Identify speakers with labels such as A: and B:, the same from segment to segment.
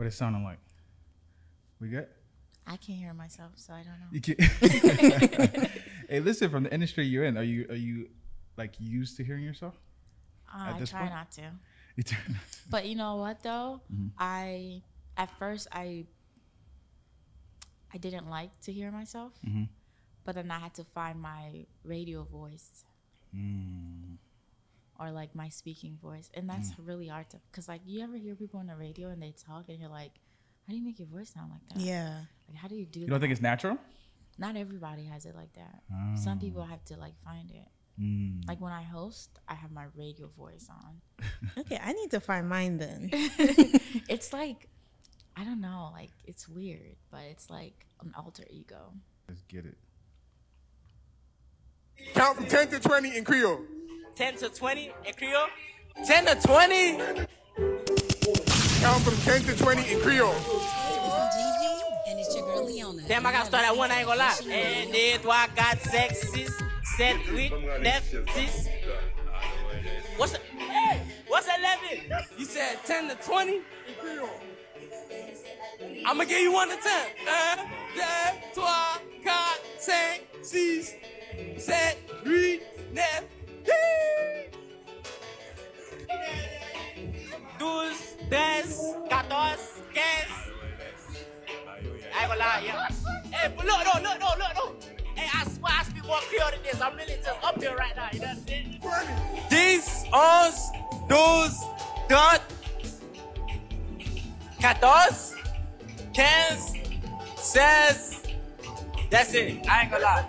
A: What it sounding like? We good?
B: I can't hear myself, so I don't know. You can't.
A: hey, listen. From the industry you're in, are you are you like used to hearing yourself?
B: Uh, I try point? not to. You try not to. But you know what though, mm-hmm. I at first I I didn't like to hear myself, mm-hmm. but then I had to find my radio voice. Mm or like my speaking voice. And that's mm. really hard to, because like you ever hear people on the radio and they talk and you're like, how do you make your voice sound like that?
C: Yeah.
B: Like, how do you do
A: You don't that? think it's natural?
B: Not everybody has it like that. Oh. Some mm. people have to like find it. Mm. Like when I host, I have my radio voice on.
C: okay, I need to find mine then.
B: it's like, I don't know, like it's weird, but it's like an alter ego.
A: Let's get it. Count from 10 to 20 in Creole.
D: 10 to 20 in Creole?
E: 10 to 20? Count
A: from 10 to 20 in Creole.
E: Damn, I gotta start at one, I ain't gonna lie. And then I got sex, six, seven, eight, nine, six. What's the, hey, what's 11?
A: You said 10 to 20? I'm gonna give you one to 10. 1, 2, 3, 4, 5, 6, 7, 8, 9, 12, 13, 14, 15.
E: I ain't gonna lie, yeah. Hey, but look, no, look, no, look, no. Hey, I swear I speak more clear than this. I'm really just up here right now, you know what I'm saying? 10, 11, 12, 13, 14, 15, 16. That's it. I ain't gonna lie.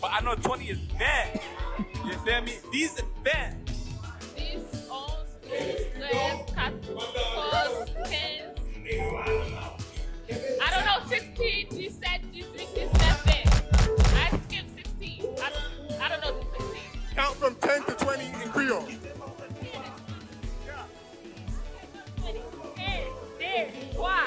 A: But I know twenty is bad. You feel me? These are bad.
D: These all slaves, I don't know, 16. You said this is seven. I skipped 16. I don't, I don't know the 16.
A: Count from 10 to 20 in Creole.
D: trois,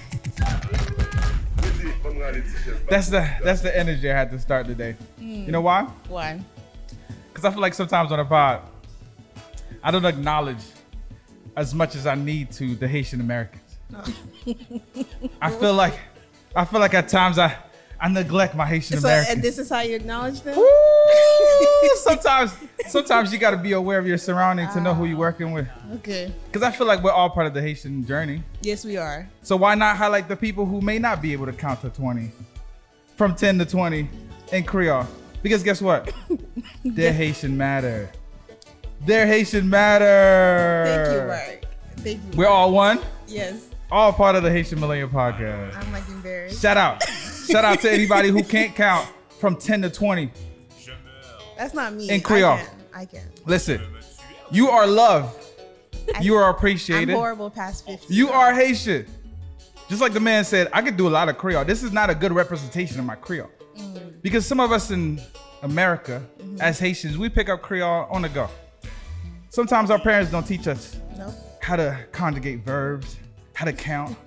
A: That's the that's the energy I had to start today. Mm. You know why?
B: Why?
A: Because I feel like sometimes on a pod, I don't acknowledge as much as I need to the Haitian Americans. I feel like I feel like at times I I neglect my Haitian so, Americans.
B: And this is how you acknowledge them.
A: sometimes, sometimes you got to be aware of your surrounding to know who you're ah. working with.
B: Okay.
A: Because I feel like we're all part of the Haitian journey.
B: Yes, we are.
A: So why not highlight the people who may not be able to count to twenty, from ten to twenty, in Creole? Because guess what? Their Haitian matter. Their Haitian matter.
B: Thank you, Mark. Thank
A: you. We're all one.
B: Yes.
A: All part of the Haitian Millennial Podcast.
B: I'm like embarrassed.
A: Shout out. Shout out to anybody who can't count from 10 to 20
B: That's not me.
A: In Creole.
B: I can. I can.
A: Listen, you are loved. you are appreciated. I'm
B: horrible past 50.
A: You are Haitian. Just like the man said, I could do a lot of Creole. This is not a good representation of my Creole. Mm. Because some of us in America, mm-hmm. as Haitians, we pick up Creole on the go. Sometimes our parents don't teach us how to conjugate verbs, how to count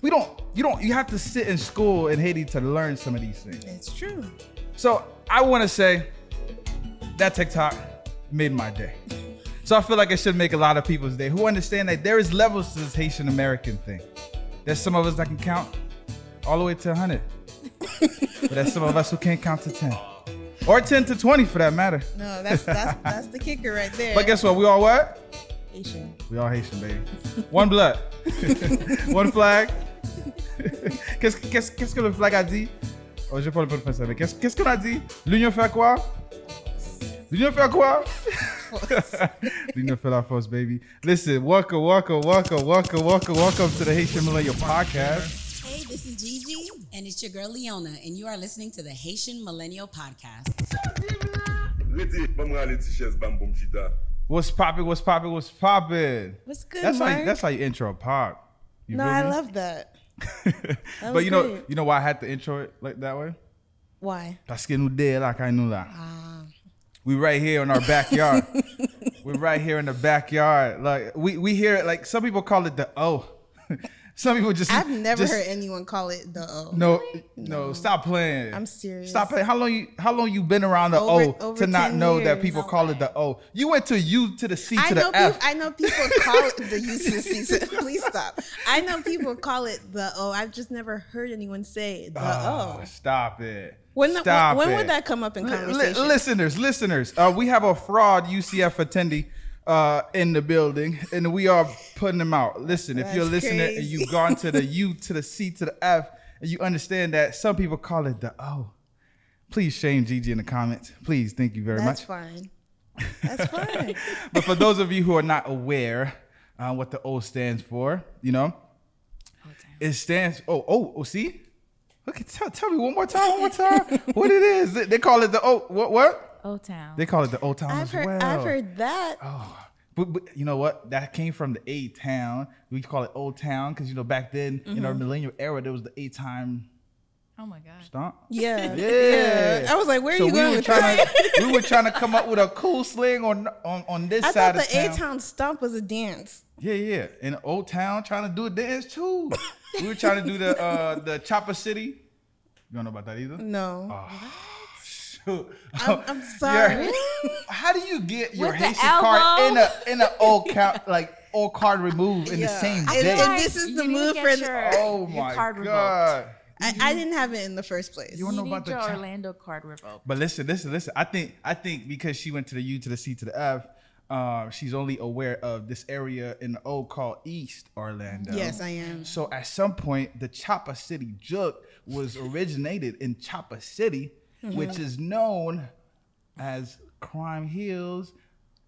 A: we don't you don't you have to sit in school in Haiti to learn some of these things.
B: It's true.
A: So I want to say that TikTok made my day. So I feel like it should make a lot of people's day who understand that there is levels to this Haitian American thing. There's some of us that can count all the way to 100. but there's some of us who can't count to 10. Or 10 to 20 for that matter.
B: No, that's that's that's the kicker right there.
A: But guess what? We all what? Haitian. We all Haitian, baby. One blood. One flag. qu'est-ce, qu'est-ce, qu'est-ce que le flag a dit Oh, je parle pas le français, mais qu'est-ce, qu'est-ce qu'on a dit L'union fait quoi L'union fait quoi L'union fait la force, baby. Listen, welcome, welcome, welcome, welcome, welcome, welcome to the Haitian Millennial Podcast.
F: Hey, this is Gigi, and it's your girl Leona, and you are listening to the Haitian Millennial Podcast.
A: What's poppin'? What's poppin'? What's poppin'?
B: What's good?
A: That's Mark? like that's like intro pop.
B: You no, I me? love that.
A: that but you know, you know why I had to intro it like that way? Why? Parce que nous dé
B: la canula. Ah.
A: We right here in our backyard. We're right here in the backyard. Like we we hear it like some people call it the oh. Some people just.
B: I've never just, heard anyone call it the O. No, really?
A: no, no, stop playing.
B: I'm serious.
A: Stop playing. How long you How long you been around the over, O over to not know years. that people no call way. it the O? You went to U to the C I to
B: know the
A: people, F.
B: I know people call it the U to the C. please stop. I know people call it the O. I've just never heard anyone say the oh, O.
A: Stop it.
B: When, the, when, when would that come up in conversation?
A: L- listeners, listeners, uh, we have a fraud UCF attendee uh, in the building, and we are putting them out. Listen, That's if you're listening crazy. and you've gone to the U to the C to the F, and you understand that some people call it the O. Please shame Gigi in the comments. Please, thank you very
B: That's
A: much.
B: Fine. That's fine.
A: but for those of you who are not aware uh, what the O stands for, you know, oh, it stands. Oh, oh, oh, see. Look, tell, tell me one more time, one more time, what it is. They call it the O. What? What?
B: Old Town.
A: They call it the old Town I've as
B: heard,
A: well.
B: I've heard that.
A: Oh. But, but, you know what? That came from the A Town. We call it Old Town because you know back then mm-hmm. in our mm-hmm. millennial era there was the A Town.
B: Oh my God!
A: Stomp. Yeah. yeah, yeah.
B: I was like, "Where so are you we going?"
A: trying to, we were trying to come up with a cool slang on on, on this I side thought of the A Town
B: stomp was a dance.
A: Yeah, yeah. In Old Town, trying to do a dance too. we were trying to do the uh, the Chopper City. You don't know about that either.
B: No. Oh. I'm, I'm sorry. Your,
A: how do you get your Haitian card in a in an old like old card removed in yeah. the same day?
B: And, this is the move for your,
A: oh my card god. Revoked.
B: I, I, didn't have it in the first place.
F: You want to know about the Orlando card revoked.
A: But listen, listen, listen. I think I think because she went to the U to the C to the F, uh, she's only aware of this area in the old called East Orlando.
B: Yes, I am.
A: So at some point, the Choppa City Jug was originated in Choppa City mm-hmm. which is known as Crime Hills,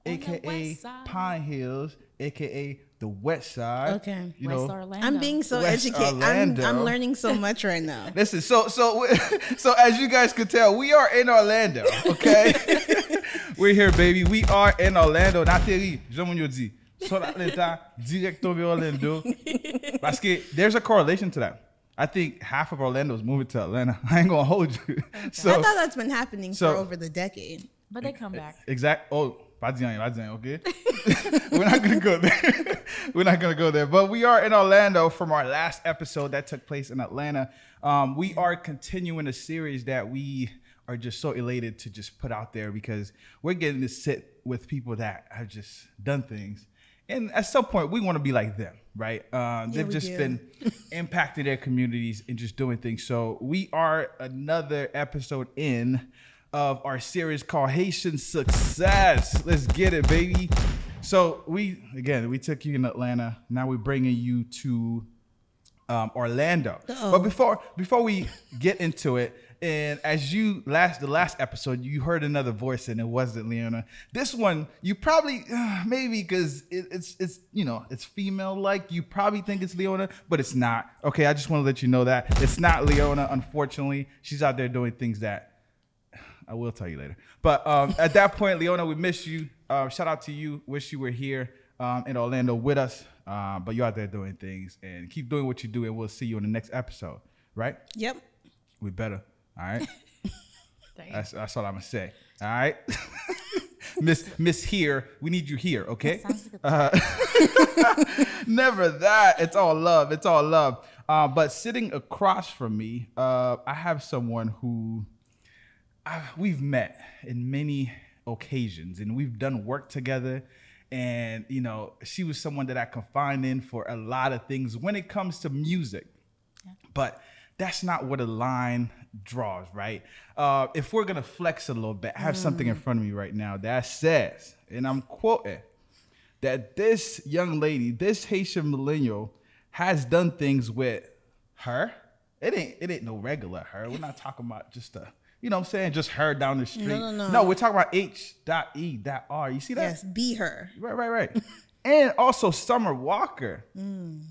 A: On aka Pine Hills, aka the West Side.
B: Okay,
A: you West
B: know, Orlando. I'm being so West educated. I'm, I'm, learning so much right now.
A: Listen, so so so as you guys could tell, we are in Orlando. Okay, we're here, baby. We are in Orlando. Nathalie, je m'en dis. Sur l'État, directement Orlando. Parce que there's a correlation to that. I think half of Orlando's moving to Atlanta. I ain't gonna hold you.
B: Okay. So I thought that's been happening so, for over the decade.
F: But they come back.
A: Exact. Oh, Badzian, Badzian, okay. We're not gonna go there. We're not gonna go there. But we are in Orlando from our last episode that took place in Atlanta. Um, we are continuing a series that we are just so elated to just put out there because we're getting to sit with people that have just done things, and at some point we want to be like them right? Uh, yeah, they've just do. been impacting their communities and just doing things. So we are another episode in of our series called Haitian Success. Let's get it, baby. So we again we took you in Atlanta. Now we're bringing you to um, Orlando. Uh-oh. But before before we get into it, and as you last the last episode, you heard another voice and it wasn't Leona. This one, you probably uh, maybe because it, it's it's you know it's female like you probably think it's Leona, but it's not. Okay, I just want to let you know that it's not Leona. Unfortunately, she's out there doing things that I will tell you later. But um, at that point, Leona, we miss you. Uh, shout out to you. Wish you were here um, in Orlando with us. Uh, but you're out there doing things and keep doing what you do, and we'll see you in the next episode, right?
B: Yep.
A: We better. All right. that's, that's all I'm gonna say. All right. Miss Miss here, we need you here, okay? Uh, never that. It's all love. It's all love. Uh, but sitting across from me, uh, I have someone who uh, we've met in many occasions, and we've done work together. And you know, she was someone that I confided in for a lot of things when it comes to music, yeah. but that's not what a line draws, right? Uh, if we're gonna flex a little bit, I have mm. something in mm. front of me right now that says, and I'm quoting, that this young lady, this Haitian millennial, has done things with her. It ain't it ain't no regular her. We're not talking about just a you know what I'm saying? Just her down the street. No, no, no. no we're talking about H dot E dot R. You see that? Yes,
B: be her.
A: Right, right, right. and also Summer Walker. Mm.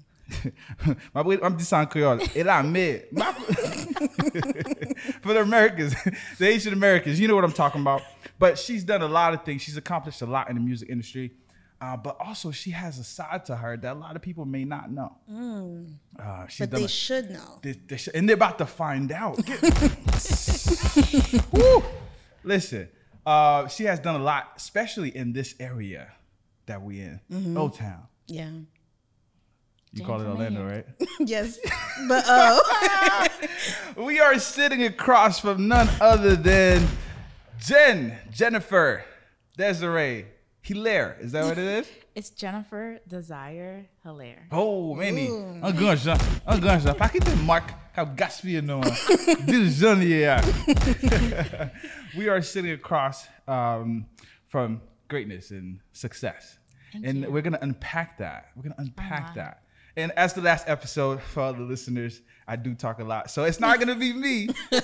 A: I'm just saying Creole. El ame. For the Americans, the Asian Americans, you know what I'm talking about. But she's done a lot of things. She's accomplished a lot in the music industry. Uh, but also, she has a side to her that a lot of people may not know. Mm.
B: Uh, but they a, should know. They, they
A: and they're about to find out. Listen, uh, she has done a lot, especially in this area that we in, mm-hmm. Old Town.
B: Yeah.
A: You call it Orlando, right?
B: yes. But uh
A: we are sitting across from none other than Jen, Jennifer, Desiree, Hilaire. Is that what it is?
G: It's Jennifer Desire Hilaire.
A: Oh, Manny. I'm going to I'm going to Aqui tem Mark Capgaspi uh, uh, no We are sitting across um, from greatness and success. Thank and you. we're going to unpack that. We're going to unpack uh-huh. that and as the last episode for all the listeners, I do talk a lot. So it's not gonna be me.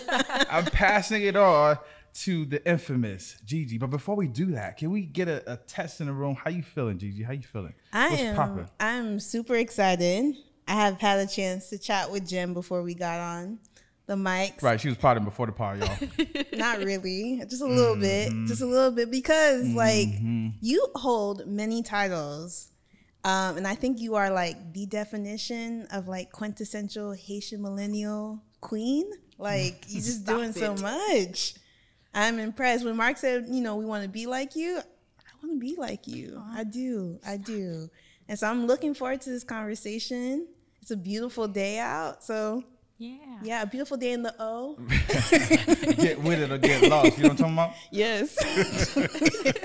A: I'm passing it on to the infamous Gigi. But before we do that, can we get a, a test in the room? How you feeling, Gigi? How you feeling?
B: I What's am. Poppin'? I'm super excited. I have had a chance to chat with Jim before we got on the mics.
A: Right, she was potting before the pod, y'all.
B: Not really, just a little mm-hmm. bit, just a little bit, because mm-hmm. like you hold many titles um, and I think you are like the definition of like quintessential Haitian millennial queen. Like you're just doing it. so much. I'm impressed. When Mark said, you know, we want to be like you, I want to be like you. I do. I do. And so I'm looking forward to this conversation. It's a beautiful day out. So
G: yeah. Yeah,
B: a beautiful day in the O.
A: get with it or get lost. You know what I'm talking about?
B: Yes.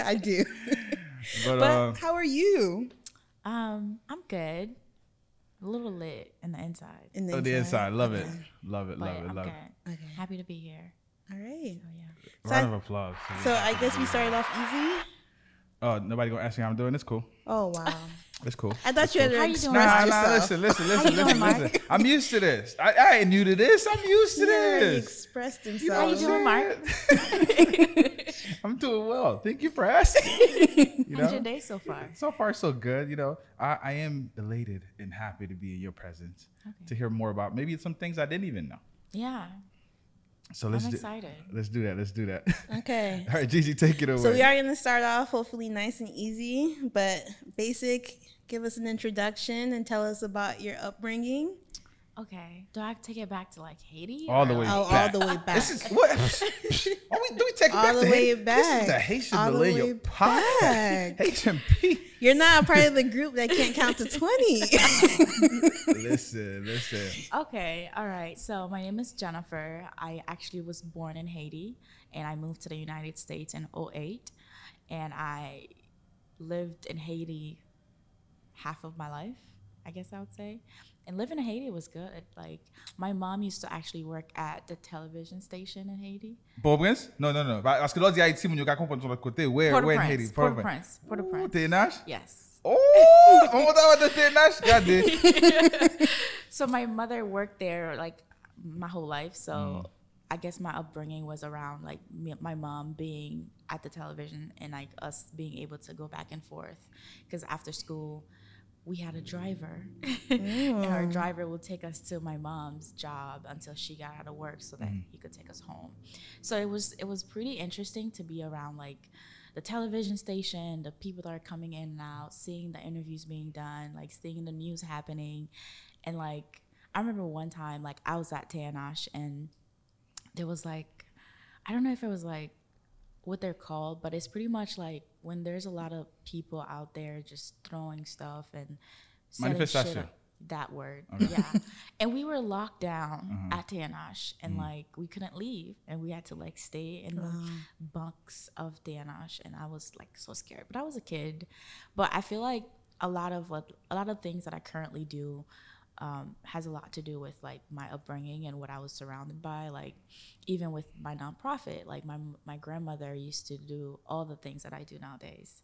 B: I do. But, but uh, how are you?
G: Um, I'm good. A little lit in the inside. In
A: the oh, inside. the inside. Love okay. it. Love it. But love it. love it. Okay.
G: Happy to be here.
B: All right. So,
A: yeah. Round so I, of applause.
B: So, so I guess we started off easy
A: oh, nobody gonna ask me how I'm doing. It's cool.
B: Oh wow.
A: It's cool.
B: I thought
A: you had
B: cool. to express
A: nah,
B: Nah,
A: listen, listen, listen, listen, doing, listen. I'm used to this. I, I ain't new to this. I'm
B: used to yeah,
A: this. He
B: expressed himself. How you doing,
A: Mark? I'm doing well. Thank you for
G: asking. You know? How's your day so far?
A: So far, so good. You know, I, I am elated and happy to be in your presence okay. to hear more about maybe some things I didn't even know.
G: Yeah.
A: So let's I'm excited. Do, let's do that. Let's do that.
B: Okay. All
A: right, Gigi, take it away.
B: So we are gonna start off hopefully nice and easy, but basic. Give us an introduction and tell us about your upbringing.
G: Okay. Do I take it back to like Haiti?
A: All the way oh,
B: back. All the way back. This is
A: what? we, do we take it all back the to way Haiti?
B: back? This is the Haitian
A: all the podcast. Haitian P.
B: You're not a part of the group that can't count to twenty.
A: listen, listen.
G: Okay, all right. So my name is Jennifer. I actually was born in Haiti, and I moved to the United States in 08. and I lived in Haiti half of my life I guess I would say. And living in Haiti was good. Like my mom used to actually work at the television station in Haiti.
A: Port-au-Prince? No, no, no. Parce que
G: l'autre Haïti, mon
A: yo ka comprendre sur l'autre
G: côté. Where, where in Haiti? Port-au-Prince. Port-au-Prince. Ténache? Yes.
A: Oh, on va the Ténache, regardez.
G: So my mother worked there like my whole life. So mm. I guess my upbringing was around like me, my mom being at the television and like us being able to go back and forth because after school we had a driver mm. and our mm. driver would take us to my mom's job until she got out of work so that mm. he could take us home so it was it was pretty interesting to be around like the television station the people that are coming in and out seeing the interviews being done like seeing the news happening and like i remember one time like i was at tanash and there was like i don't know if it was like what they're called, but it's pretty much like when there's a lot of people out there just throwing stuff and manifestation. That word, okay. yeah. and we were locked down uh-huh. at Tanash, and mm-hmm. like we couldn't leave, and we had to like stay in uh-huh. the bunks of Tanash, and I was like so scared. But I was a kid, but I feel like a lot of what a lot of things that I currently do um, has a lot to do with like my upbringing and what I was surrounded by. Like even with my nonprofit, like my my grandmother used to do all the things that I do nowadays,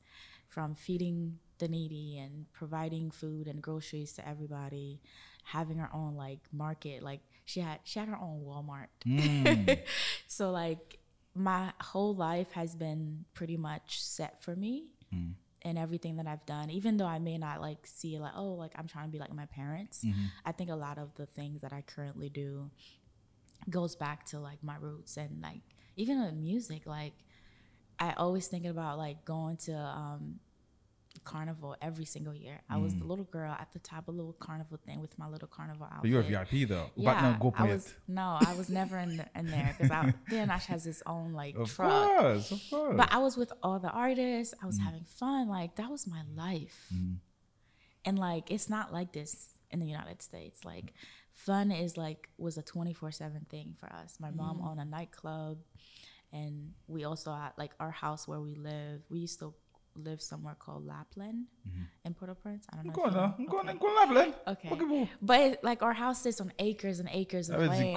G: from feeding the needy and providing food and groceries to everybody, having her own like market. Like she had she had her own Walmart. Mm. so like my whole life has been pretty much set for me. Mm in everything that I've done, even though I may not like see like, oh, like I'm trying to be like my parents, mm-hmm. I think a lot of the things that I currently do goes back to like my roots and like even with music, like I always thinking about like going to um carnival every single year. I was the mm. little girl at the top, of little carnival thing with my little carnival outfit. But you a
A: VIP though.
G: Yeah, I was, no, I was never in, the, in there because Tanash has his own like of truck.
A: Course, of course.
G: But I was with all the artists. I was mm. having fun. Like that was my life. Mm. And like it's not like this in the United States. Like fun is like was a 24/7 thing for us. My mom mm. owned a nightclub and we also had like our house where we live. We used to live somewhere called Lapland mm-hmm. in Port-au-Prince.
A: I don't know. I'm going now. I'm going, i Lapland.
G: Okay. okay. But like our house sits on acres and acres of land.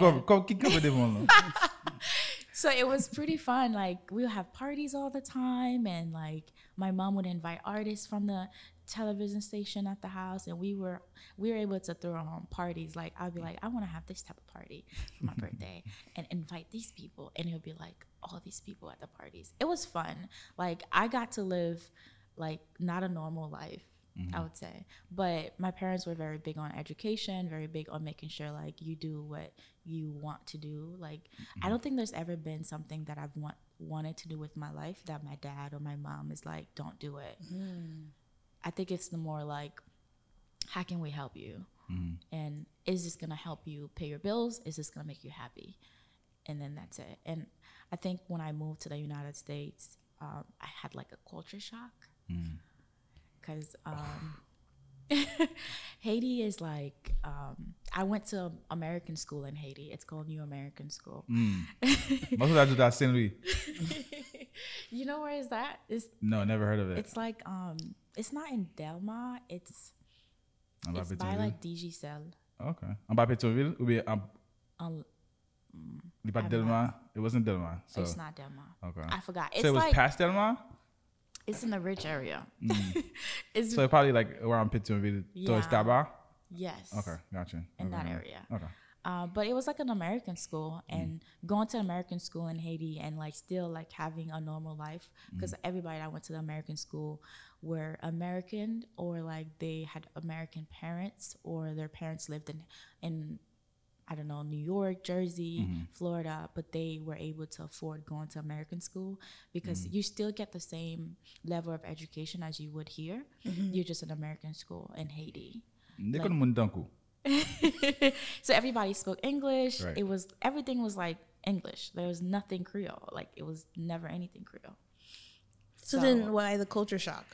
G: so it was pretty fun. Like we would have parties all the time, and like my mom would invite artists from the television station at the house, and we were we were able to throw our own parties. Like I'd be like, I want to have this type of party for my birthday, and invite these people, and he'll be like, all these people at the parties. It was fun. Like I got to live like not a normal life. Mm-hmm. I would say. But my parents were very big on education, very big on making sure like you do what you want to do. Like mm-hmm. I don't think there's ever been something that I've want wanted to do with my life that my dad or my mom is like, don't do it. Mm. I think it's the more like, how can we help you? Mm. And is this gonna help you pay your bills? Is this gonna make you happy? And then that's it. And I think when I moved to the United States, um, I had like a culture shock because mm. um, Haiti is like um, I went to American school in Haiti. It's called New American School. Mm.
A: Most of that Saint Louis.
G: you know where is that?
A: It's, no, never heard of it.
G: It's like um, it's not in Delmas. It's I'm it's by like Digicel.
A: Okay, I'm Pétionville ou bien um, um, en, en, it wasn't Delmas. So.
G: It's not Delmas. Okay. I forgot.
A: It's so it was like, past Delmas?
G: It's in the rich area. Mm.
A: it's so probably like around Pittsburgh, yeah.
G: towards Daba? Yes.
A: Okay,
G: gotcha. In that area. Okay. Uh, but it was like an American school mm. and mm. going to an American school in Haiti and like still like having a normal life because mm. everybody that went to the American school were American or like they had American parents or their parents lived in in I don't know, New York, Jersey, mm-hmm. Florida, but they were able to afford going to American school because mm-hmm. you still get the same level of education as you would here. Mm-hmm. You're just an American school in Haiti. Like, so everybody spoke English. Right. It was everything was like English. There was nothing Creole. Like it was never anything Creole.
B: So, so then why the culture shock?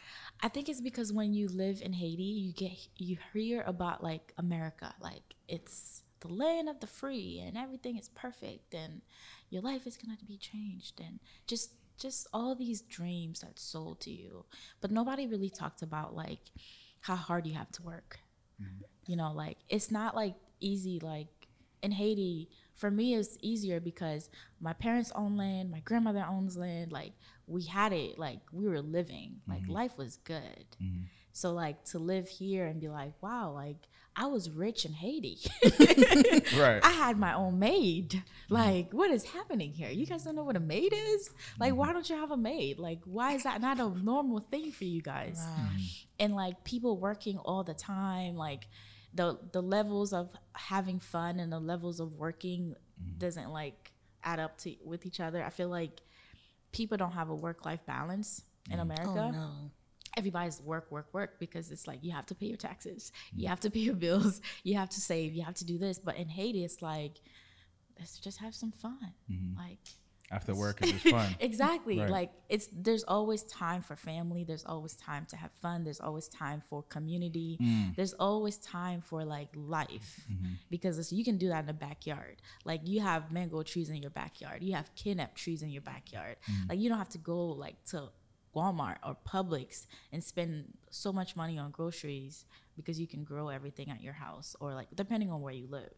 G: I think it's because when you live in Haiti, you get you hear about like America, like it's the land of the free and everything is perfect and your life is going to be changed and just just all these dreams that sold to you but nobody really talked about like how hard you have to work mm-hmm. you know like it's not like easy like in haiti for me it's easier because my parents own land my grandmother owns land like we had it like we were living like mm-hmm. life was good mm-hmm. so like to live here and be like wow like I was rich in Haiti.
A: right. I
G: had my own maid. Like, what is happening here? You guys don't know what a maid is? Like, why don't you have a maid? Like, why is that not a normal thing for you guys? Wow. And like people working all the time, like the the levels of having fun and the levels of working mm-hmm. doesn't like add up to with each other. I feel like people don't have a work life balance in mm. America.
B: Oh, no
G: everybody's work, work, work because it's like you have to pay your taxes, you have to pay your bills, you have to save, you have to do this. But in Haiti, it's like let's just have some fun, mm-hmm. like
A: after work is fun.
G: exactly. Right. Like it's there's always time for family. There's always time to have fun. There's always time for community. Mm. There's always time for like life mm-hmm. because you can do that in the backyard. Like you have mango trees in your backyard. You have kidnap trees in your backyard. Mm. Like you don't have to go like to Walmart or Publix and spend so much money on groceries because you can grow everything at your house or like depending on where you live.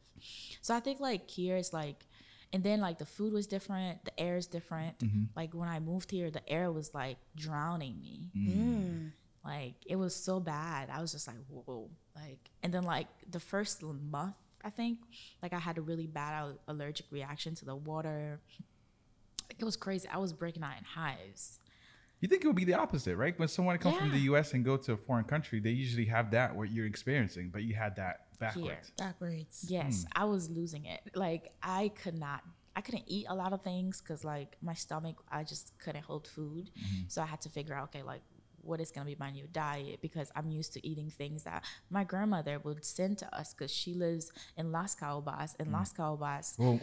G: So I think like here is like and then like the food was different, the air is different. Mm-hmm. Like when I moved here, the air was like drowning me. Mm. mm. Like it was so bad. I was just like, whoa. Like and then like the first month, I think, like I had a really bad allergic reaction to the water. Like it was crazy. I was breaking out in hives.
A: You think it would be the opposite, right? When someone comes yeah. from the U.S. and go to a foreign country, they usually have that what you're experiencing, but you had that backwards. Here.
B: Backwards.
G: Yes, mm. I was losing it. Like I could not. I couldn't eat a lot of things because like my stomach, I just couldn't hold food. Mm-hmm. So I had to figure out, okay, like what is going to be my new diet because I'm used to eating things that my grandmother would send to us because she lives in Las Caobas. In mm. Las Caobas.
A: Oh,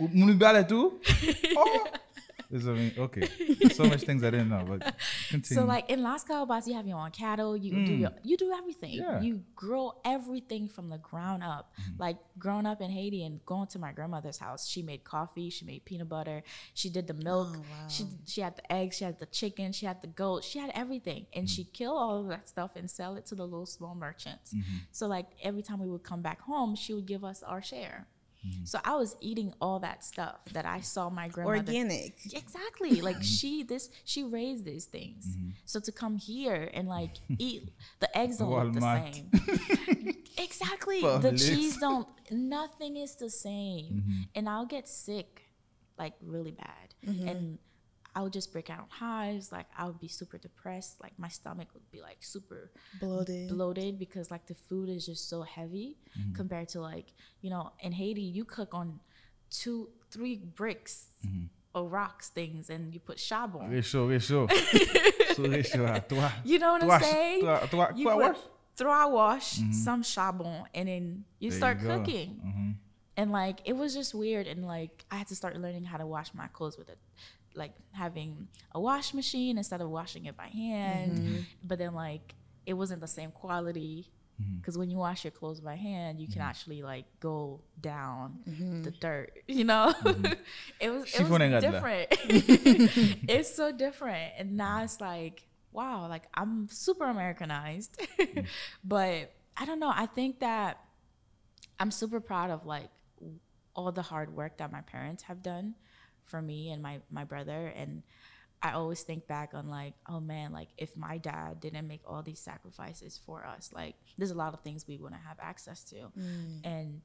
A: Is, I mean, okay. so much things I didn't know, but
G: continue. So like in Las Caobas, you have your own cattle. You mm. do your, you do everything. Yeah. You grow everything from the ground up. Mm. Like growing up in Haiti and going to my grandmother's house, she made coffee, she made peanut butter, she did the milk, oh, wow. she she had the eggs, she had the chicken, she had the goat, she had everything, and mm. she mm-hmm. killed all of that stuff and sell it to the little small merchants. Mm-hmm. So like every time we would come back home, she would give us our share. Mm-hmm. So I was eating all that stuff that I saw my grandmother
B: organic.
G: Exactly. Like she this she raised these things. Mm-hmm. So to come here and like eat the eggs don't Walmart. look the same. exactly. Publix. The cheese don't nothing is the same. Mm-hmm. And I'll get sick like really bad. Mm-hmm. And I would just break out hives. Like I would be super depressed. Like my stomach would be like super
B: bloated,
G: bloated because like the food is just so heavy mm-hmm. compared to like you know in Haiti you cook on two three bricks mm-hmm. or rocks things and you put chabon. Réchaud, réchaud. so you know what I'm saying? you put trois wash, mm-hmm. some chabon, and then you there start you cooking. Mm-hmm. And like it was just weird, and like I had to start learning how to wash my clothes with a like having a wash machine instead of washing it by hand. Mm-hmm. But then like it wasn't the same quality because mm-hmm. when you wash your clothes by hand, you mm-hmm. can actually like go down mm-hmm. the dirt. You know, mm-hmm. it was it was different. it's so different, and now it's like wow, like I'm super Americanized, but I don't know. I think that I'm super proud of like all the hard work that my parents have done for me and my my brother and I always think back on like, oh man, like if my dad didn't make all these sacrifices for us, like there's a lot of things we wouldn't have access to. Mm. And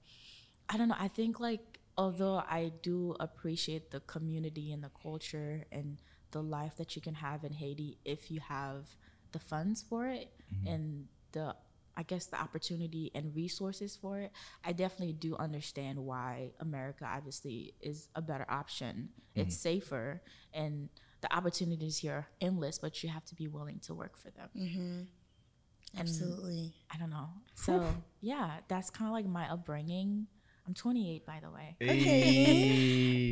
G: I don't know, I think like although I do appreciate the community and the culture and the life that you can have in Haiti if you have the funds for it mm-hmm. and the I guess the opportunity and resources for it, I definitely do understand why America obviously is a better option. Mm-hmm. It's safer and the opportunities here are endless, but you have to be willing to work for them.
B: Mm-hmm. Absolutely.
G: I don't know. So yeah, that's kind of like my upbringing. I'm 28, by the way.
A: Hey,
G: okay.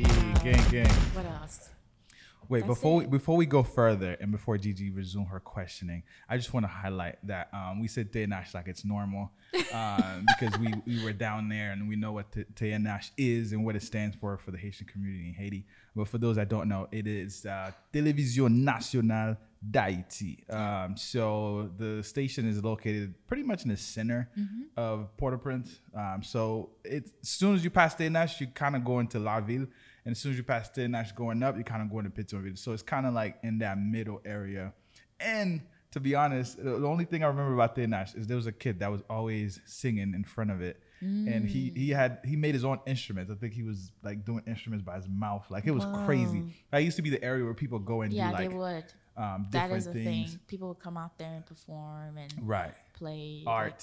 G: gang, gang. What else?
A: Wait, That's before we, before we go further and before Gigi resume her questioning, I just want to highlight that um, we said Nash like it's normal um, because we, we were down there and we know what Te Nash is and what it stands for for the Haitian community in Haiti. But for those that don't know, it is uh, Télévision Nationale d'Haïti. Um, so the station is located pretty much in the center mm-hmm. of Port-au-Prince. Um, so it, as soon as you pass Te Nash, you kind of go into La Ville and as soon as you pass 10, and going up, you're kind of going to Pitts So it's kind of like in that middle area. And to be honest, the only thing I remember about Te Nash is there was a kid that was always singing in front of it. Mm. and he he mm. had he made his own instruments. I think he was like doing instruments by his mouth. Like it was crazy. That used to be the area where people go and yeah, do, like, they would. Um, that is a things.
G: thing. People would come out there and perform and
A: right
G: play
A: art. Like,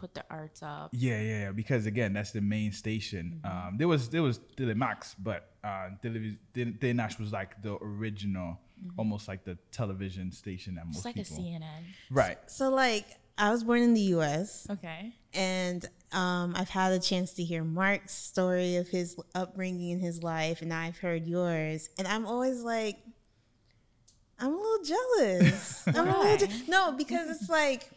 G: put the arts up.
A: Yeah, yeah, yeah. Because again, that's the main station. Mm-hmm. Um, there was there was Dilly Max, but uh, Dilly Nash was like the original, mm-hmm. almost like the television station that most. It's like people. a
G: CNN,
A: right?
B: So, so like I was born in the U.S.
G: Okay,
B: and um, I've had a chance to hear Mark's story of his upbringing in his life, and I've heard yours, and I'm always like. I'm a little jealous. I'm a little je- no, because it's like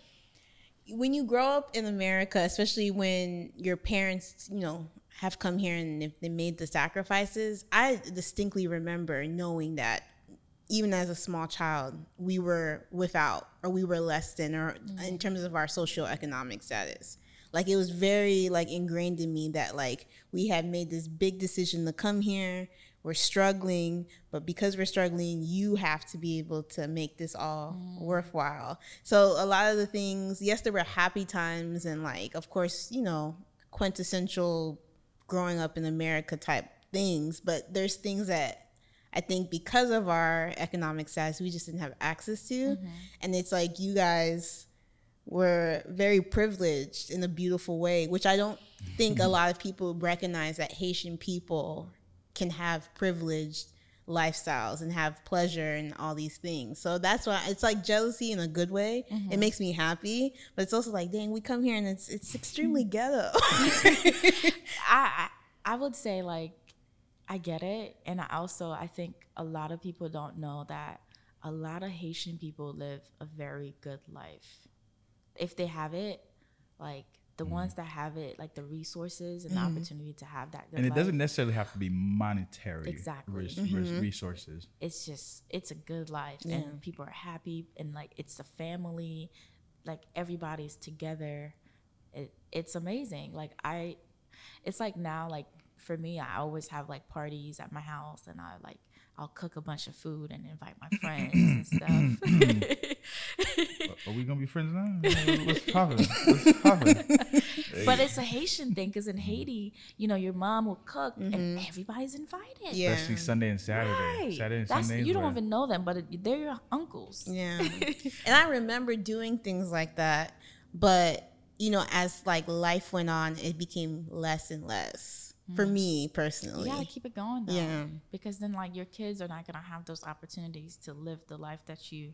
B: when you grow up in America, especially when your parents, you know, have come here and if they made the sacrifices, I distinctly remember knowing that even as a small child, we were without or we were less than or mm-hmm. in terms of our socioeconomic status. Like it was very like ingrained in me that like we had made this big decision to come here we're struggling, but because we're struggling, you have to be able to make this all mm. worthwhile. So a lot of the things, yes, there were happy times and like, of course, you know, quintessential growing up in America type things, but there's things that I think because of our economic status, we just didn't have access to. Mm-hmm. And it's like you guys were very privileged in a beautiful way, which I don't think a lot of people recognize that Haitian people can have privileged lifestyles and have pleasure and all these things. So that's why it's like jealousy in a good way. Mm-hmm. It makes me happy, but it's also like, dang, we come here and it's it's extremely ghetto.
G: I I would say like I get it, and I also I think a lot of people don't know that a lot of Haitian people live a very good life. If they have it, like the mm ones that have it like the resources and mm the mm-hmm. opportunity to have that
A: and it life. doesn't necessarily have to be monetary
G: exactly
A: res- mm-hmm. res- resources
G: it's just it's a good life yeah. and people are happy and like it's a family like everybody's together it, it's amazing like i it's like now like for me i always have like parties at my house and i like I'll cook a bunch of food and invite my friends and stuff.
A: Are we gonna be friends now? What's poppin'? What's poppin'?
G: But it's a Haitian thing because in Haiti, you know, your mom will cook mm-hmm. and everybody's invited.
A: Yeah. Especially Sunday and Saturday. Right. Saturday and That's, You
G: don't where... even know them, but it, they're your uncles.
B: Yeah. and I remember doing things like that, but you know, as like life went on, it became less and less. For mm-hmm. me personally.
G: Yeah, keep it going though.
B: Yeah.
G: Because then like your kids are not gonna have those opportunities to live the life that you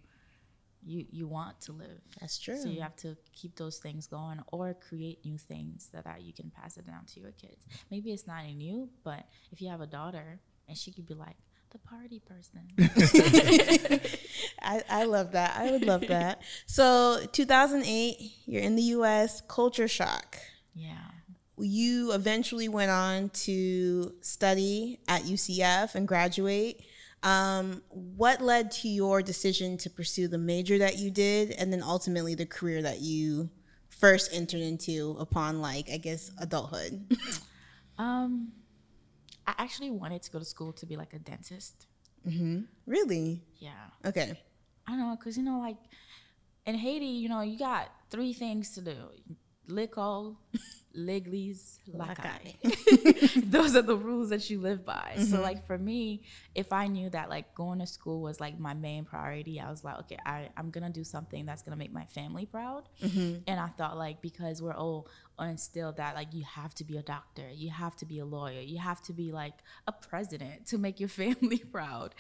G: you you want to live.
B: That's true.
G: So you have to keep those things going or create new things so that you can pass it down to your kids. Maybe it's not in you, but if you have a daughter and she could be like the party person.
B: I, I love that. I would love that. So 2008, you're in the US, culture shock.
G: Yeah
B: you eventually went on to study at UCF and graduate. Um, what led to your decision to pursue the major that you did and then ultimately the career that you first entered into upon, like, I guess, adulthood?
G: um, I actually wanted to go to school to be like a dentist.
B: Mm-hmm. Really?
G: Yeah.
B: Okay.
G: I know, because, you know, like in Haiti, you know, you got three things to do lekòl legliz lakay. Those are the rules that you live by. Mm-hmm. So like for me, if I knew that like going to school was like my main priority, I was like, okay, I, I'm gonna do something that's gonna make my family proud. Mm-hmm. And I thought like because we're all instilled that like you have to be a doctor, you have to be a lawyer, you have to be like a president to make your family proud.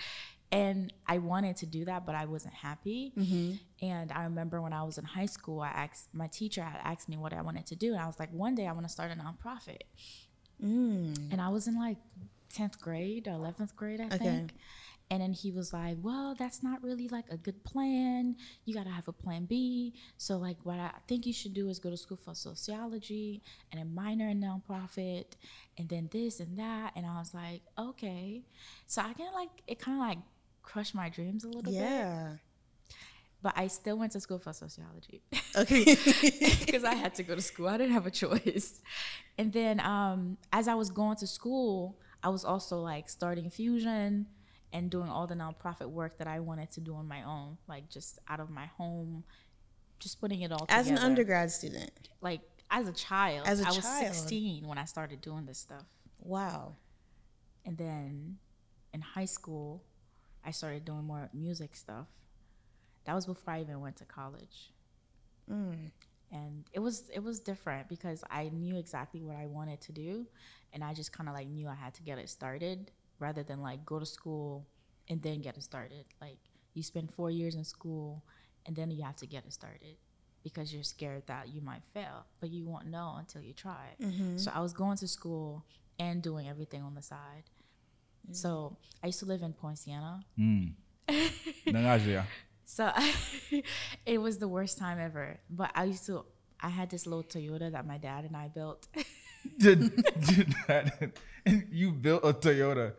G: And I wanted to do that, but I wasn't happy. Mm-hmm. And I remember when I was in high school, I asked my teacher had asked me what I wanted to do, and I was like, one day I want to start a nonprofit. Mm. And I was in like tenth grade or eleventh grade, I okay. think. And then he was like, "Well, that's not really like a good plan. You gotta have a plan B. So like, what I think you should do is go to school for sociology and a minor in nonprofit, and then this and that." And I was like, "Okay." So I kind of like it, kind of like crush my dreams a little yeah. bit. Yeah. But I still went to school for sociology. Okay. Because I had to go to school. I didn't have a choice. And then um, as I was going to school, I was also like starting fusion and doing all the nonprofit work that I wanted to do on my own, like just out of my home, just putting it all as together. As an undergrad student. Like as a child. As a I child. was 16 when I started doing this stuff. Wow. And then in high school, I started doing more music stuff. That was before I even went to college. Mm. And it was it was different because I knew exactly what I wanted to do and I just kind of like knew I had to get it started rather than like go to school and then get it started. Like you spend 4 years in school and then you have to get it started because you're scared that you might fail, but you won't know until you try. Mm-hmm. So I was going to school and doing everything on the side. Mm. So I used to live in Poinciana. Mm. so I, it was the worst time ever. But I used to, I had this little Toyota that my dad and I built.
A: did, did that, and you built a Toyota.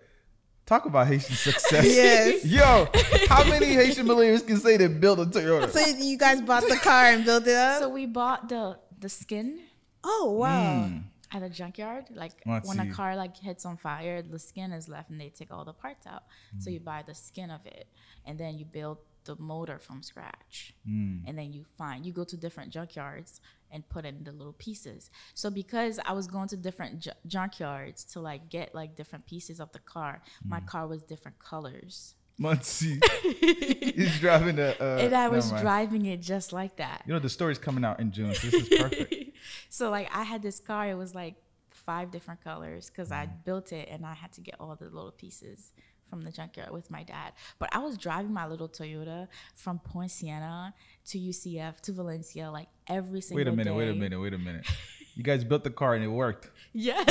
A: Talk about Haitian success. Yes. Yo, how many
B: Haitian millionaires can say they built a Toyota? So you guys bought the car and built it up?
G: So we bought the the skin. Oh wow. Mm at a junkyard like Let's oh, when see. a car like hits on fire the skin is left and they take all the parts out mm. so you mm. buy the skin of it and then you build the motor from scratch mm. and then you find you go to different junkyards and put in the little pieces so because i was going to different ju- junkyards to like get like different pieces of the car mm. my car was different colors Muncie is driving a. Uh, and I was driving it just like that.
A: You know, the story's coming out in June.
G: So
A: this is perfect.
G: so like I had this car. It was like five different colors because I mm. built it and I had to get all the little pieces from the junkyard with my dad. But I was driving my little Toyota from siena to UCF to Valencia like every single day. Wait a minute, day. wait
A: a minute, wait a minute. You guys built the car and it worked. Yes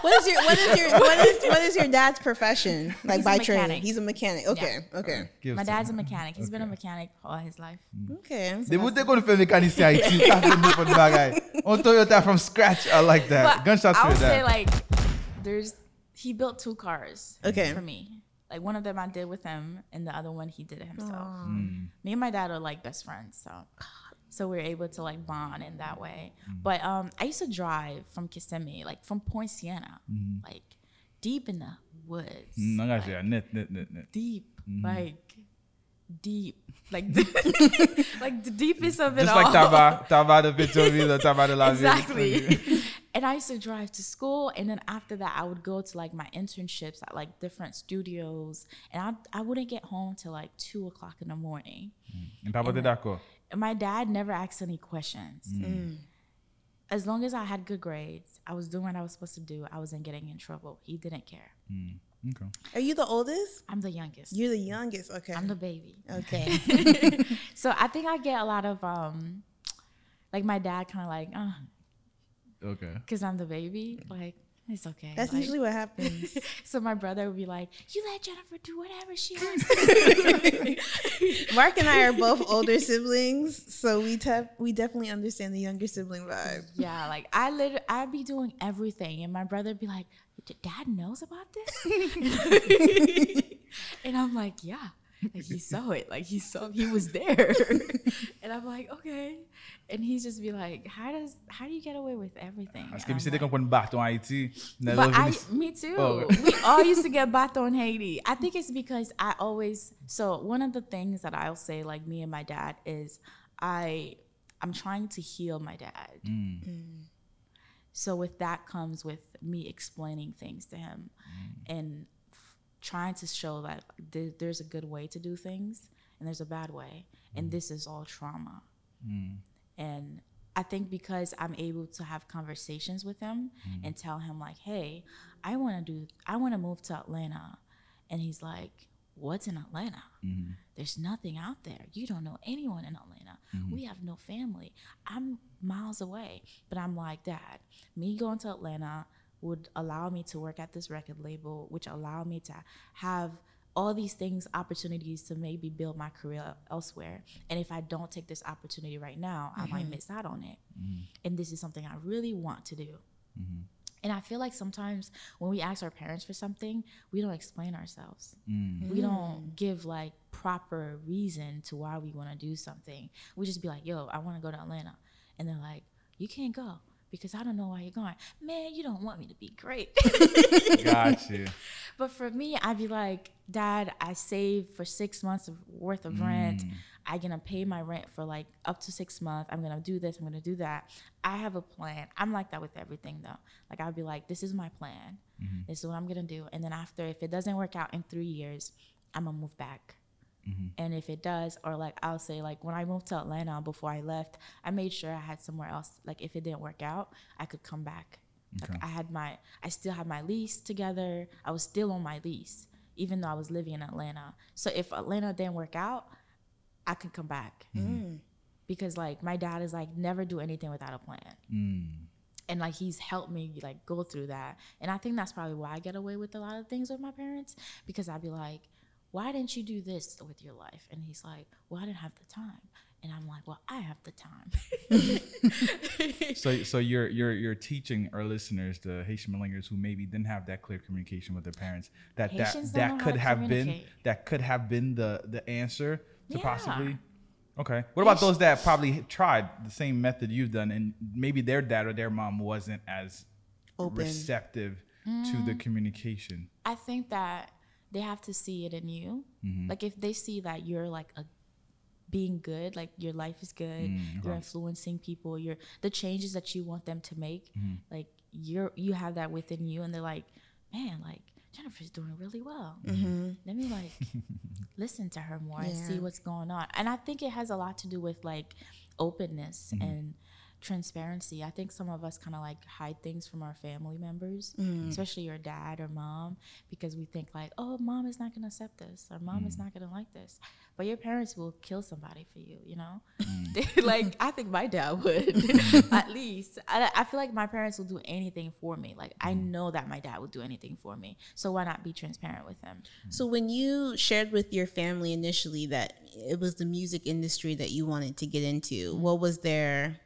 A: what is your what is your what is
B: what is your dad's profession? Like He's by training, he's a mechanic. Okay,
G: okay, My dad's a mechanic. He's been a
B: mechanic all
G: his life.
B: okay. They
G: would they go to film mechanics for the guy On oh, Toyota from scratch, I like that. Gunshots I would say like there's he built two cars. Okay. For me, like one of them I did with him, and the other one he did it himself. Mm. Me and my dad are like best friends, so so we are able to like bond in that way. Mm-hmm. But um, I used to drive from Kissimmee, like from Poinciana, mm-hmm. like deep in the woods. Mm, like, net, net, net, net. Deep, mm-hmm. like deep, like the, like the deepest of it Just all. Just like Taba, Taba the Pitovila, Taba de la Exactly. and I used to drive to school, and then after that, I would go to like my internships at like different studios, and I I wouldn't get home till like two o'clock in the morning. Mm. And Papa did that my dad never asked any questions. Mm. mm. As long as I had good grades, I was doing what I was supposed to do. I wasn't getting in trouble. He didn't care.
B: Mm. Okay. Are you the oldest?
G: I'm the youngest.
B: You're the youngest. Okay. I'm the baby. Okay.
G: so I think I get a lot of um, like my dad kind of like, uh, okay, because I'm the baby. Like, it's okay. That's like, usually what happens. so my brother would be like, "You let Jennifer do whatever she wants."
B: Mark and I are both older siblings, so we we definitely understand the younger sibling vibe.
G: Yeah, like I literally I'd be doing everything, and my brother'd be like, "Dad knows about this," and I'm like, "Yeah." Like he saw it. Like he saw he was there. and I'm like, okay. And he's just be like, how does how do you get away with everything? Parce que mi c'était qu'on prend bâton But I, me too. Oh. we all used to get bâton in Haiti. I think it's because I always so one of the things that I'll say like me and my dad is I I'm trying to heal my dad. Mm. Mm. So with that comes with me explaining things to him mm. and trying to show that th- there's a good way to do things and there's a bad way, mm. and this is all trauma. Mm. And I think because I'm able to have conversations with him mm. and tell him like, "Hey, I want to do I want to move to Atlanta." And he's like, "What's in Atlanta? Mm-hmm. There's nothing out there. You don't know anyone in Atlanta. Mm-hmm. We have no family. I'm miles away." But I'm like, "Dad, me going to Atlanta, would allow me to work at this record label, which allowed me to have all these things, opportunities to maybe build my career elsewhere. And if I don't take this opportunity right now, mm-hmm. I might mm-hmm. miss out on it. Mm-hmm. And this is something I really want to do. Mm-hmm. And I feel like sometimes when we ask our parents for something, we don't explain ourselves. Mm. We don't mm. give like proper reason to why we want to do something. We just be like, yo, I want to go to Atlanta. And they're like, you can't go because I don't know why you're going. Man, you don't want me to be great. gotcha. But for me, I'd be like, Dad, I saved for six months of worth of mm. rent. I'm gonna pay my rent for like up to six months. I'm gonna do this. I'm gonna do that. I have a plan. I'm like that with everything though. Like I'd be like, this is my plan. Mm-hmm. This is what I'm gonna do. And then after, if it doesn't work out in three years, I'm gonna move back Mm-hmm. And if it does, or like I'll say, like when I moved to Atlanta before I left, I made sure I had somewhere else. Like if it didn't work out, I could come back. Okay. Like I had my, I still had my lease together. I was still on my lease, even though I was living in Atlanta. So if Atlanta didn't work out, I could come back. Mm-hmm. Mm. Because like my dad is like, never do anything without a plan. Mm and like he's helped me like go through that and i think that's probably why i get away with a lot of things with my parents because i'd be like why didn't you do this with your life? And he's like, well, I didn't have the time. And I'm like, well, I have the
A: time. so, so you're you're you're teaching our listeners, the Haitian millennials who maybe didn't have that clear communication with their parents, that Haitians that that could have been that could have been the the answer to yeah. possibly. Okay. What about those that probably tried the same method you've done, and maybe their dad or their mom wasn't as Open. receptive mm, to the mm-hmm. communication?
G: I think that they have to see it in you. Mm-hmm. Like if they see that you're like a being good, like your life is good, mm-hmm. you're influencing people, you're the changes that you want them to make, mm-hmm. like you're you have that within you, and they're like, man, like Jennifer's doing really well. Mm-hmm. Let me like listen to her more yeah. and see what's going on. And I think it has a lot to do with like openness mm-hmm. and transparency. I think some of us kind of like hide things from our family members, mm. especially your dad or mom, because we think like, oh, mom is not going to accept this or mom mm. is not going to like this. But your parents will kill somebody for you, you know? Mm. like, I think my dad would, at least. I, I, feel like my parents will do anything for me. Like, I mm. know that my dad would do anything for me. So why not be transparent with them?
B: Mm. So when you shared with your family initially that it was the music industry that you wanted to get into, mm. what was their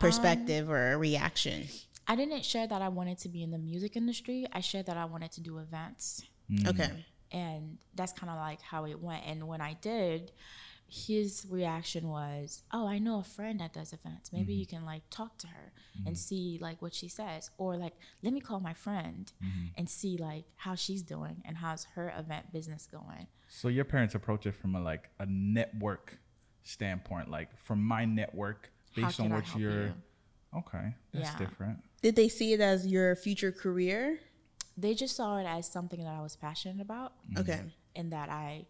B: perspective um, or a reaction?
G: I didn't share that I wanted to be in the music industry. I shared that I wanted to do events. Mm. Okay. And that's kind of like how it went. And when I did, his reaction was, "Oh, I know a friend that does events. Maybe mm-hmm. you can like talk to her mm-hmm. and see like what she says, or like let me call my friend mm-hmm. and see like how she's doing and how's her event business going."
A: So your parents approach it from a like a network standpoint, like from my network based on what you're. You?
B: Okay, that's yeah. different. Did they see it as your future career?
G: They just saw it as something that I was passionate about. Mm-hmm. Okay, and that I,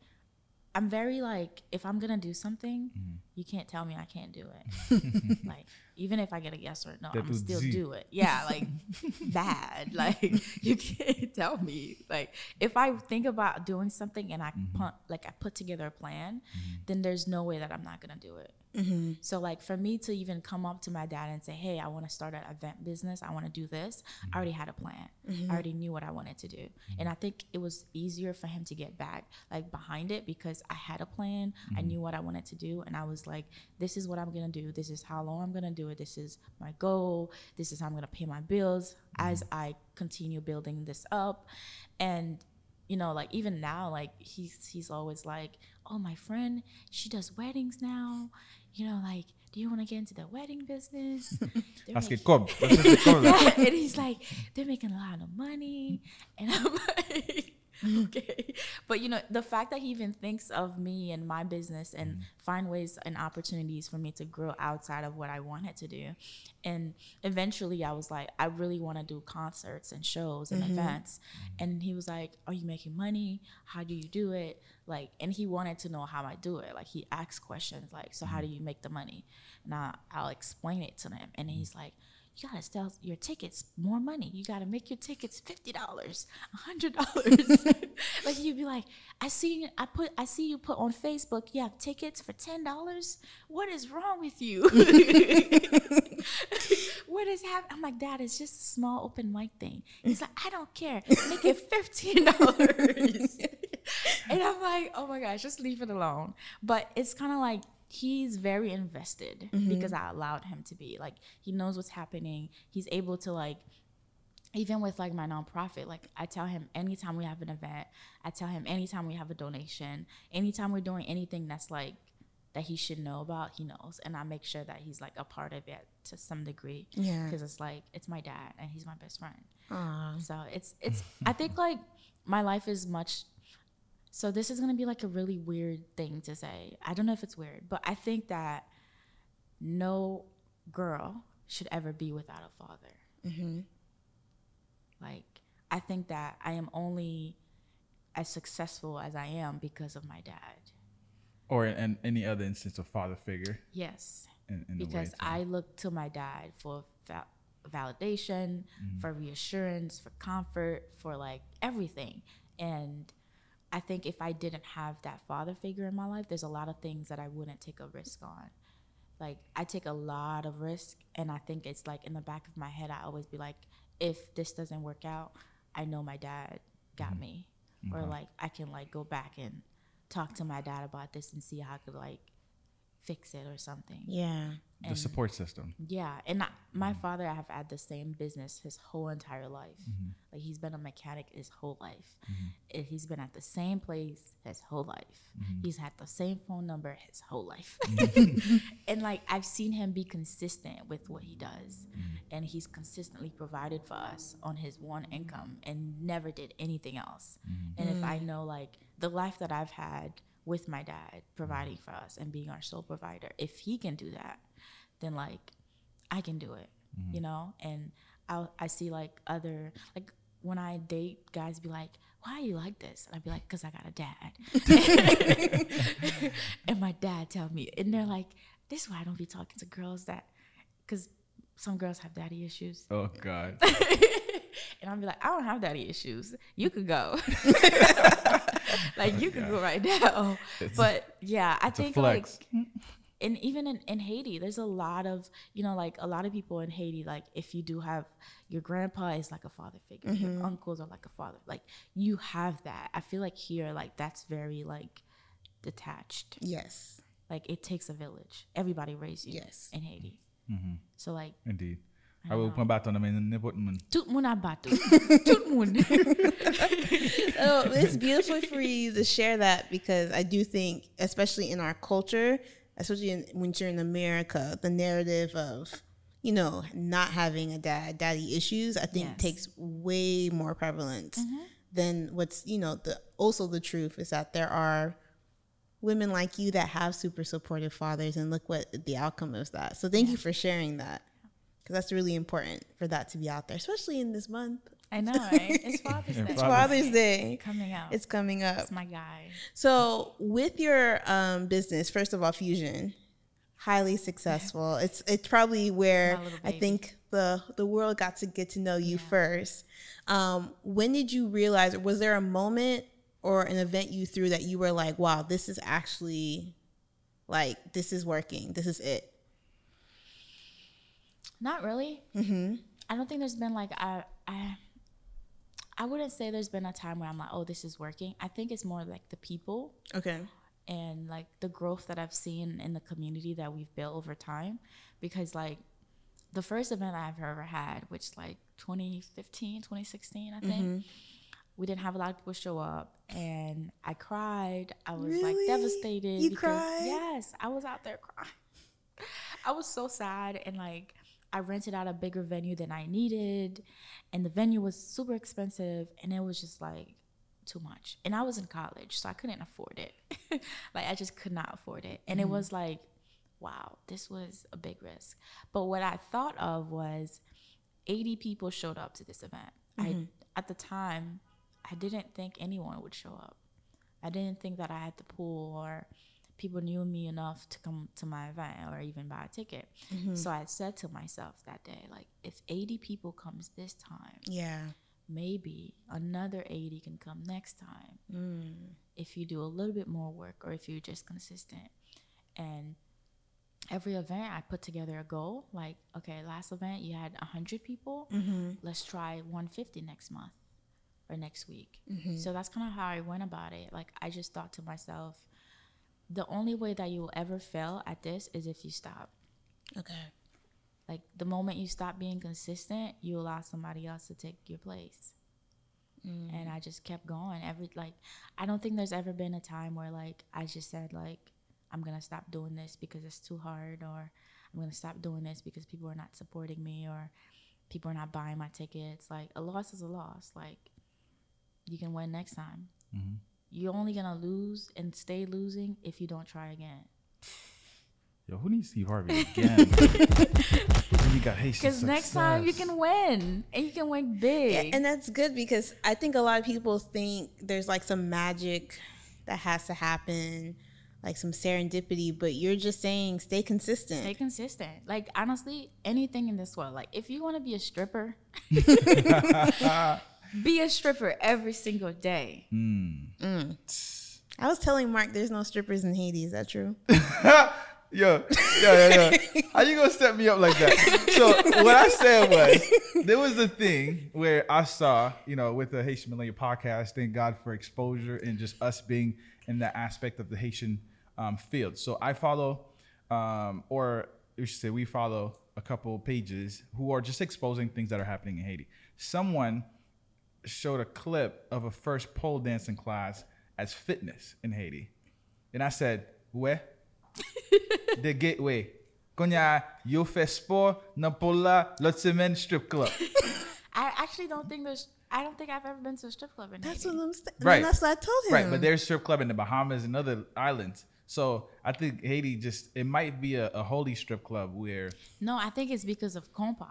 G: I'm very like, if I'm gonna do something, mm-hmm. you can't tell me I can't do it. like even if I get a yes or no, that I'm still do it. Yeah, like bad. Like you can't tell me. Like if I think about doing something and I mm-hmm. pun- like I put together a plan, mm-hmm. then there's no way that I'm not gonna do it. Mm-hmm. So, like, for me to even come up to my dad and say, Hey, I want to start an event business, I want to do this, mm-hmm. I already had a plan. Mm-hmm. I already knew what I wanted to do. And mm-hmm. I think it was easier for him to get back, like, behind it because I had a plan. I mm-hmm. knew what I wanted to do. And I was like, This is what I'm going to do. This is how long I'm going to do it. This is my goal. This is how I'm going to pay my bills as mm-hmm. I continue building this up. And you know, like even now, like he's he's always like, oh my friend, she does weddings now you know, like, do you want to get into the wedding business? Ask it, come. and he's like, they're making a lot of money. And I'm like, okay. But you know, the fact that he even thinks of me and my business and mm. find ways and opportunities for me to grow outside of what I wanted to do. And eventually I was like, I really want to do concerts and shows and mm-hmm. events. Mm. And he was like, Are you making money? How do you do it? Like, and he wanted to know how I do it. Like, he asked questions like, So, how mm. do you make the money? And I, I'll explain it to him. And mm. he's like, you gotta sell your tickets more money. You gotta make your tickets fifty dollars, hundred dollars. like you'd be like, I see, I put, I see you put on Facebook. You have tickets for ten dollars. What is wrong with you? what is happening? I'm like, Dad, it's just a small open mic thing. He's like, I don't care. Make it fifteen dollars. and I'm like, oh my gosh, just leave it alone. But it's kind of like he's very invested mm-hmm. because I allowed him to be. Like he knows what's happening. He's able to like even with like my nonprofit, like I tell him anytime we have an event, I tell him anytime we have a donation, anytime we're doing anything that's like that he should know about, he knows. And I make sure that he's like a part of it to some degree. Yeah. Cause it's like, it's my dad and he's my best friend. Aww. So it's, it's, I think like my life is much so this is going to be like a really weird thing to say. I don't know if it's weird, but I think that no girl should ever be without a father. Mm-hmm. Like, I think that I am only as successful as I am because of my dad.
A: Or in, any other instance of father figure. Yes.
G: In, in because I look to my dad for val- validation, mm-hmm. for reassurance, for comfort, for like everything. And I think if I didn't have that father figure in my life, there's a lot of things that I wouldn't take a risk on. Like I take a lot of risk and I think it's like in the back of my head I always be like if this doesn't work out, I know my dad got mm-hmm. me. Mm-hmm. Or like I can like go back and talk to my dad about this and see how I could like fix it or something. Yeah
A: the support system.
G: Yeah, and I, my mm-hmm. father, I have had the same business his whole entire life. Mm-hmm. Like he's been a mechanic his whole life. Mm-hmm. He's been at the same place his whole life. Mm-hmm. He's had the same phone number his whole life. Mm-hmm. and like I've seen him be consistent with what he does, mm-hmm. and he's consistently provided for us on his one income and never did anything else. And if I mm. know like the life that I've had with my dad providing for us and being our sole provider, if he can do that then like I can do it, mm-hmm. you know? And I I see like other like when I date guys be like, "Why are you like this?" And I'd be like, "Cause I got a dad." and my dad tell me, and they're like, "This is why I don't be talking to girls that, cause some girls have daddy issues." Oh God. and I'd be like, "I don't have daddy issues. You could go." like oh, you could go right now. It's, but yeah, I think like and even in, in Haiti, there's a lot of, you know, like a lot of people in Haiti, like if you do have your grandpa is like a father figure, mm-hmm. your uncles are like a father, like you have that. I feel like here, like that's very like detached. Yes. Like it takes a village. Everybody raised you. Yes. In Haiti. Mm-hmm. So like. Indeed. I will pun baton namin nipot mun. Tout
B: mun Tout mun. Oh, it's beautiful for you to share that because I do think, especially in our culture, especially in, when you're in America, the narrative of you know not having a dad, daddy issues, I think yes. takes way more prevalence mm-hmm. than what's you know the also the truth is that there are women like you that have super supportive fathers, and look what the outcome is that. So thank yeah. you for sharing that because that's really important for that to be out there, especially in this month I know. Right? It's Father's Day. It's Father's Day coming out. It's coming up. It's my guy. So with your um, business, first of all, Fusion, highly successful. It's it's probably where I think the the world got to get to know you yeah. first. Um, when did you realize? Was there a moment or an event you threw that you were like, "Wow, this is actually like this is working. This is it."
G: Not really. Mm-hmm. I don't think there's been like a I wouldn't say there's been a time where I'm like, oh, this is working. I think it's more like the people. Okay. And like the growth that I've seen in the community that we've built over time. Because like the first event I've ever had, which like 2015, 2016, I think, mm-hmm. we didn't have a lot of people show up. And I cried. I was really? like devastated. You because, cried? Yes. I was out there crying. I was so sad and like I rented out a bigger venue than I needed, and the venue was super expensive, and it was just like too much. And I was in college, so I couldn't afford it. like I just could not afford it, and mm. it mm-hmm. was like, wow, this was a big risk. But what I thought of was, 80 people showed up to this event. Mm-hmm. I at the time, I didn't think anyone would show up. I didn't think that I had the pool or people knew me enough to come to my event or even buy a ticket. Mm-hmm. So I said to myself that day, like, if 80 people comes this time, yeah, maybe another 80 can come next time mm. if you do a little bit more work or if you're just consistent. And every event, I put together a goal like, okay, last event you had 100 people, mm-hmm. let's try 150 next month or next week. Mm-hmm. So that's kind of how I went about it. Like, I just thought to myself, the only way that you will ever fail at this is if you stop. Okay. Like the moment you stop being consistent, you allow somebody else to take your place. Mm. And I just kept going. Every like I don't think there's ever been a time where like I just said like I'm going to stop doing this because it's too hard or I'm going to stop doing this because people are not supporting me or people are not buying my tickets. Like a loss is a loss. Like you can win next time. hmm you're only gonna lose and stay losing if you don't try again. Yo, who needs Steve Harvey again?
B: you got Haitian Because next time you can win and you can win big. Yeah, and that's good because I think a lot of people think there's like some magic that has to happen, like some serendipity, but you're just saying stay consistent. Stay
G: consistent. Like honestly, anything in this world. Like if you want to be a stripper, Be a stripper every single day. Mm.
B: Mm. I was telling Mark there's no strippers in Haiti. Is that true? Yo, yeah, yeah. How you gonna
A: step me up like that? So what I said was there was a thing where I saw, you know, with the Haitian Millennial podcast, thank God for exposure and just us being in that aspect of the Haitian um, field. So I follow um, or we should say we follow a couple pages who are just exposing things that are happening in Haiti. Someone showed a clip of a first pole dancing class as fitness in Haiti. And I said, Where? the gateway. Konya,
G: you fait sport, napola, l'autre strip club. I actually don't think there's I don't think I've ever been to a strip club in That's Haiti. what I'm saying.
A: Right. That's what I told him. Right, but there's strip club in the Bahamas and other islands. So I think Haiti just it might be a, a holy strip club where
G: No, I think it's because of compa.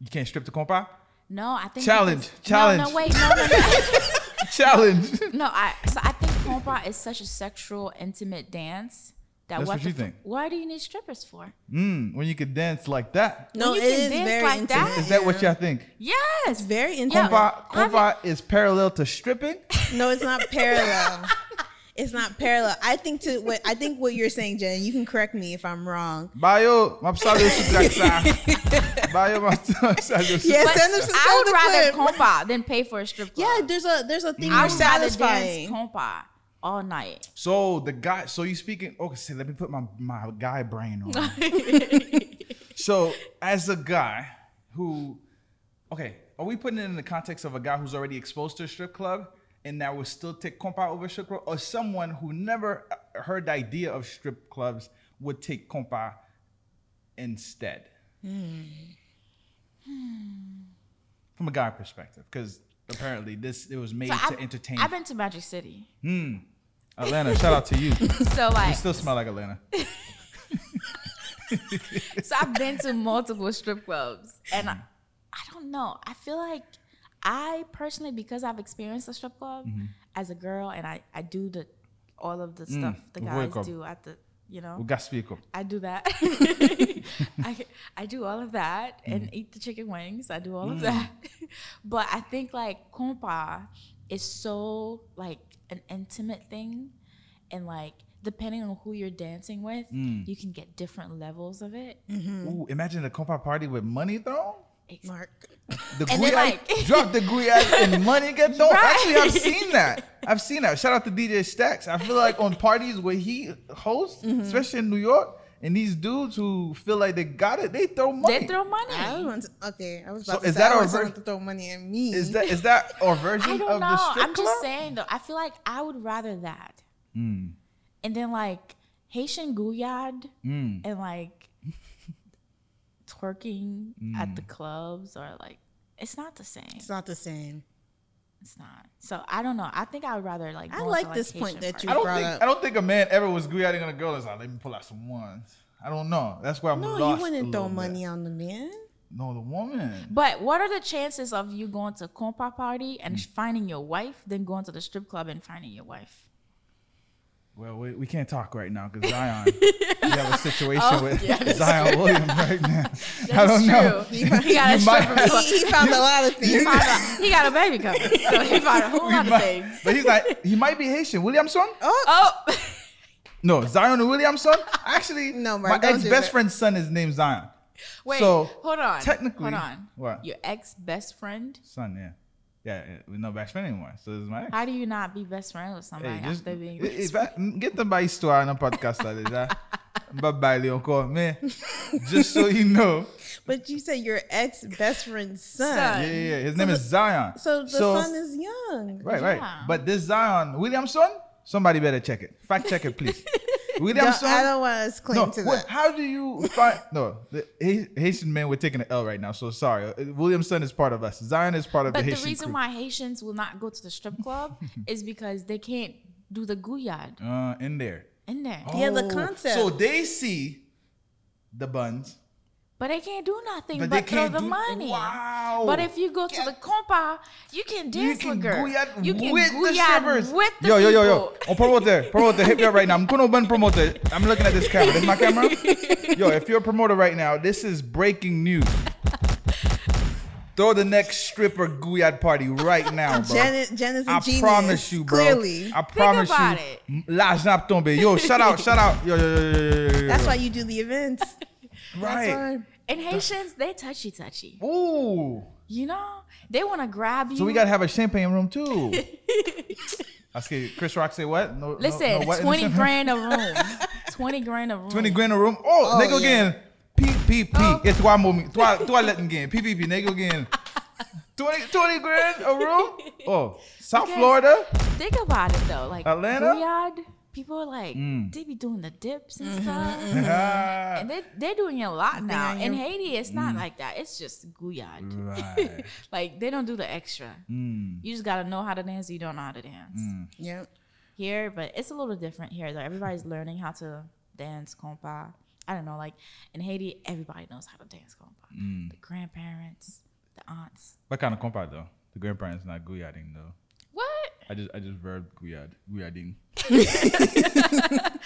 A: You can't strip the compa?
G: No,
A: I think challenge. Challenge. No,
G: no, wait, no, no, no. challenge. No, I. So I think compa is such a sexual, intimate dance. That That's what, you f- think. Why do you need strippers for?
A: Mm, when you could dance like that. No, it is very like intimate. That. Is that what y'all think? Yes, it's very intimate. Compa, compa is parallel to stripping. No,
B: it's not parallel. It's not parallel. I think to what I think what you're saying, Jen. You can correct me if I'm wrong. Bayo, mapsado si Jacksa. Bio, Yeah, send them
G: some. I would rather clip. compa than pay for a strip club. Yeah, there's a there's a thing. I would satisfying. rather dance compa all night.
A: So the guy. So you speaking? Okay, let me put my my guy brain on. so as a guy who, okay, are we putting it in the context of a guy who's already exposed to a strip club? and that would still take compa over strip or someone who never uh, heard the idea of strip clubs would take compa instead? Hmm. From a guy perspective, because apparently this it was made so to
G: I've,
A: entertain.
G: I've been to Magic City. Hmm. Atlanta, shout out to you. So like, you still smell like Atlanta. so I've been to multiple strip clubs, and I, I don't know. I feel like I personally, because I've experienced a strip club mm-hmm. as a girl, and I, I do the all of the mm, stuff the guys do at the you know. I do that. I I do all of that mm. and mm-hmm. eat the chicken wings. I do all mm. of that, but I think like compa is so like an intimate thing, and like depending on who you're dancing with, mm. you can get different levels of it.
A: Mm-hmm. mm-hmm. Ooh, imagine a compa party with money though. Mark. The and then drop the Guyas and money get thrown. Right. Actually, I've seen that. I've seen that. Shout out to DJ Stacks. I feel like on parties where he hosts, mm-hmm. especially in New York, and these dudes who feel like they got it, they throw money. They throw money. I okay, I was about so to is say, that I version to throw money
G: at me. Is that is that our version I don't of know. the strip I'm club? just saying though. I feel like I would rather that. Mm. And then like Haitian gouyad mm. and like twerking mm. at the mm. clubs or like it's not the same. It's
B: not the same. It's not.
G: So I don't know. I think I would rather like.
A: I
G: like this point
A: that you I don't think, up. I don't think a man ever was good on a girl. Is like let me pull out some ones. I don't know. That's why I'm no, lost. No, you wouldn't throw money bit. on the
G: man. No, the woman. But what are the chances of you going to compa party and mm. finding your wife, then going to the strip club and finding your wife?
A: Well, we, we can't talk right now because Zion. we have a situation oh, with yeah, Zion true. Williams right now. That's I don't true. know. He, he got a might, he, he found a lot of things. He, a, he, got a baby coming, so he found a whole lot might, of things. But he's like, he might be Haitian. Williamson? Oh. oh. No, Zion Williamson. Actually, no, Mark, my ex best friend's son is named Zion. Wait, so hold
G: on. Technically, hold on. What? Your ex best friend? Son,
A: yeah. Yeah, we're eh, not best friend anymore. So it's my.
G: Ex. How do you not be best friend with somebody hey, just, after being? Eh, best Get them by store on a podcast
B: But Bye bye, encore. Man, just so you know. But you said your ex best friend's son. son. Yeah, yeah, His so name the, is Zion. So
A: the so, son is young. Right, yeah. right. But this Zion, Williamson, somebody better check it. Fact check it, please. Williamson. I don't want to claim no, to what, that. How do you find? no, the Haitian men we're taking an L right now. So sorry. Uh, Williamson is part of us. Zion is part of but the. But
G: the reason crew. why Haitians will not go to the strip club is because they can't do the gouyad. Uh, in there.
A: In there. Oh, yeah, the oh, concept. So they see the buns.
G: But they can't do nothing but, but throw the do, money. Wow. But if you go to the compa, you can dance you can with girl. You can with the strippers. With the
A: yo,
G: yo, yo, yo. Oh, promoter,
A: promoter, hit me up right now. I'm going to promoter. I'm looking at this camera. This is my camera. yo, if you're a promoter right now, this is breaking news. Throw the next stripper gouyad party right now, bro. Janet, Janet's a I genius. promise you, bro. Clearly. I
B: promise Think about you. It. Yo, shout out, shout out. Yo, yo, yo, yo, yo, yo. That's why you do the events.
G: Right. And Haitians, they touchy touchy. Ooh. You know, they want to grab you.
A: So we gotta have a champagne room too. I see Chris Rock say what? No, Listen, no, no what twenty grand a room. twenty grand a room. Twenty grand a room. Oh, oh nigga yeah. again. P P P. Oh. It's trois do I let them again. P P P. Nigga again. 20, 20 grand a room. Oh, South okay. Florida.
G: Think about it though, like Atlanta. Riyadh people are like mm. they be doing the dips and mm-hmm, stuff, mm-hmm. and they they're doing a lot now. In Haiti, it's not mm. like that. It's just gouyard. Right. like they don't do the extra. Mm. You just gotta know how to dance. You don't know how to dance. Mm. Yep. Here, but it's a little different here. Though everybody's learning how to dance compa. I don't know. Like in Haiti, everybody knows how to dance compa. Mm. The grandparents, the aunts.
A: What kind of compa though? The grandparents not gouyarding though. What? I just I just verb guiad guiading.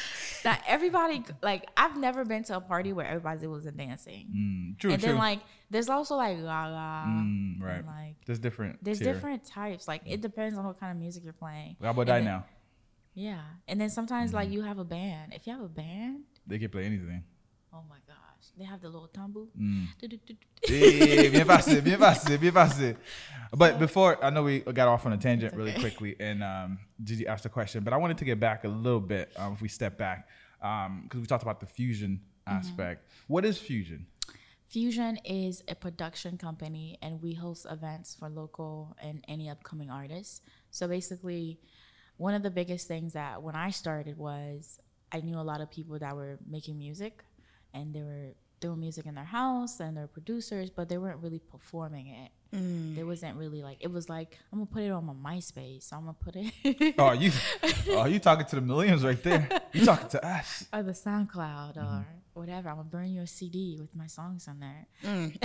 G: That everybody like I've never been to a party where everybody was dancing. Mm, true. And true. then like there's also like la la. Mm,
A: right. And, like there's different.
G: There's tier. different types. Like it depends on what kind of music you're playing. How about I now? Yeah, and then sometimes mm-hmm. like mm. you have a band. If you have a band,
A: they can play anything.
G: Oh my they have the little tambour. Mm. hey, bien passé,
A: bien passé, bien passé. But before, I know we got off on a tangent okay. really quickly, and um, asked a question, but I wanted to get back a little bit. Um, if we step back, because um, we talked about the fusion mm-hmm. aspect. Mm-hmm. What is fusion?
G: Fusion is a production company, and we host events for local and any upcoming artists. So basically, one of the biggest things that when I started was I knew a lot of people that were making music, and they were doing music in their house and their producers, but they weren't really performing it. Mm. It wasn't really like it was like I'm gonna put it on my MySpace. I'm gonna put it.
A: oh, you, oh, you talking to the millions right there. You talking to us.
G: Or the SoundCloud mm-hmm. or whatever. I'm gonna burn your CD with my songs on there. Mm.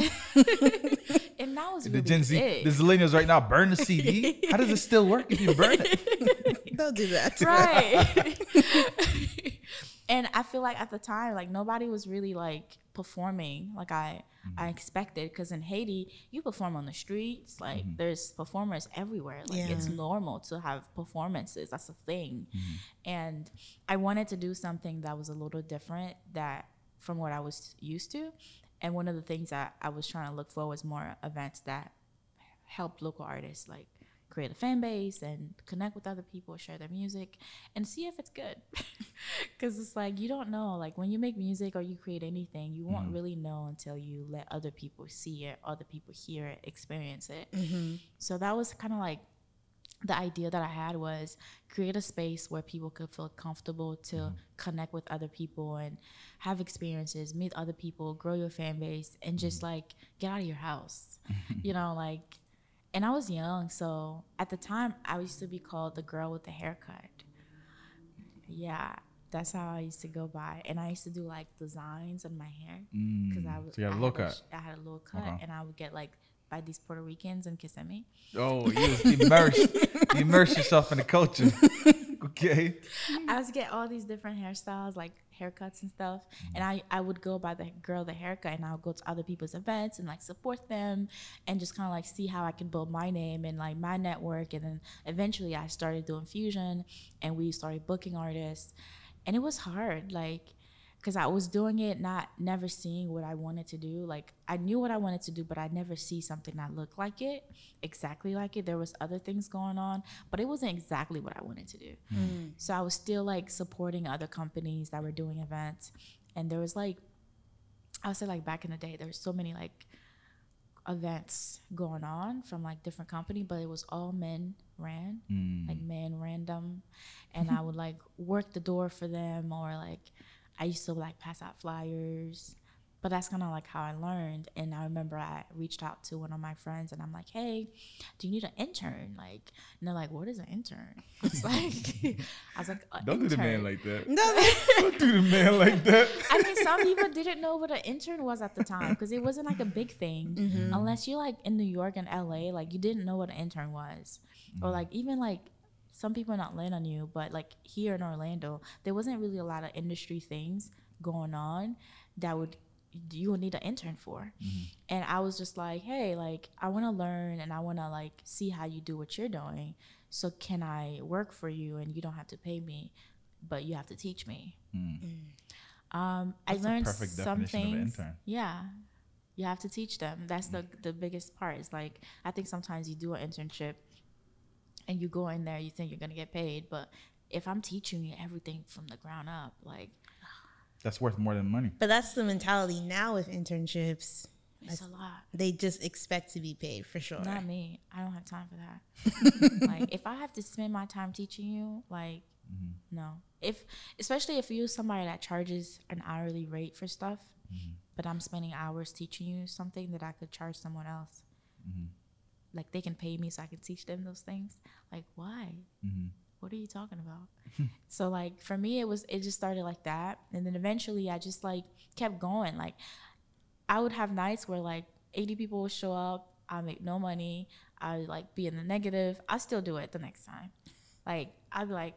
A: and that was the really Gen Z, it. the millennials right now burn the CD. How does it still work if you burn it? Don't do that. Right.
G: and I feel like at the time, like nobody was really like performing like I mm-hmm. I expected because in Haiti you perform on the streets like mm-hmm. there's performers everywhere like yeah. it's normal to have performances that's a thing mm-hmm. and I wanted to do something that was a little different that from what I was used to and one of the things that I was trying to look for was more events that help local artists like create a fan base and connect with other people share their music and see if it's good Because it's like, you don't know. Like, when you make music or you create anything, you won't mm-hmm. really know until you let other people see it, other people hear it, experience it. Mm-hmm. So that was kind of like the idea that I had was create a space where people could feel comfortable to mm-hmm. connect with other people and have experiences, meet other people, grow your fan base, and just mm-hmm. like get out of your house. you know, like, and I was young, so at the time I used to be called the girl with the haircut. Yeah, that's how I used to go by, and I used to do like designs on my hair because mm. I was. So you had cut. A, I had a little cut, and I would get like by these Puerto Ricans in Kissimmee. Oh,
A: you immersed. you immerse yourself in the culture.
G: okay. I was get all these different hairstyles, like haircuts and stuff, mm and I I would go by the girl the haircut, and I would go to other people's events and like support them, and just kind of like see how I can build my name and like my network, and then eventually I started doing fusion, and we started booking artists and it was hard like because i was doing it not never seeing what i wanted to do like i knew what i wanted to do but i never see something that looked like it exactly like it there was other things going on but it wasn't exactly what i wanted to do mm. so i was still like supporting other companies that were doing events and there was like i would say like back in the day there were so many like events going on from like different company, but it was all men ran, mm. like men random, and I would like work the door for them or like I used to like pass out flyers but that's kind of like how I learned. And I remember I reached out to one of my friends and I'm like, hey, do you need an intern? Like, and they're like, what is an intern? I was like, I was like, don't intern. do the man like that. No, don't do the man like that. I mean, some people didn't know what an intern was at the time because it wasn't like a big thing mm-hmm. unless you're like in New York and LA, like you didn't know what an intern was, mm-hmm. or like even like some people in Atlanta knew, but like here in Orlando, there wasn't really a lot of industry things going on that would you will need an intern for. Mm-hmm. And I was just like, hey, like I want to learn and I want to like see how you do what you're doing. So can I work for you and you don't have to pay me, but you have to teach me. Mm. Mm. Um, I learned perfect some things. Yeah, you have to teach them. That's the mm. the biggest part. Is like I think sometimes you do an internship and you go in there, you think you're gonna get paid, but if I'm teaching you everything from the ground up, like
A: that's worth more than money.
B: But that's the mentality now with internships. It's a lot. They just expect to be paid for sure.
G: Not me. I don't have time for that. like if I have to spend my time teaching you, like mm-hmm. no. If especially if you somebody that charges an hourly rate for stuff, mm-hmm. but I'm spending hours teaching you something that I could charge someone else. Mm-hmm. Like they can pay me so I can teach them those things. Like why? Mm-hmm what are you talking about? so like for me it was it just started like that and then eventually I just like kept going. Like I would have nights where like 80 people would show up, I make no money, I like be in the negative. I still do it the next time. Like I'd be like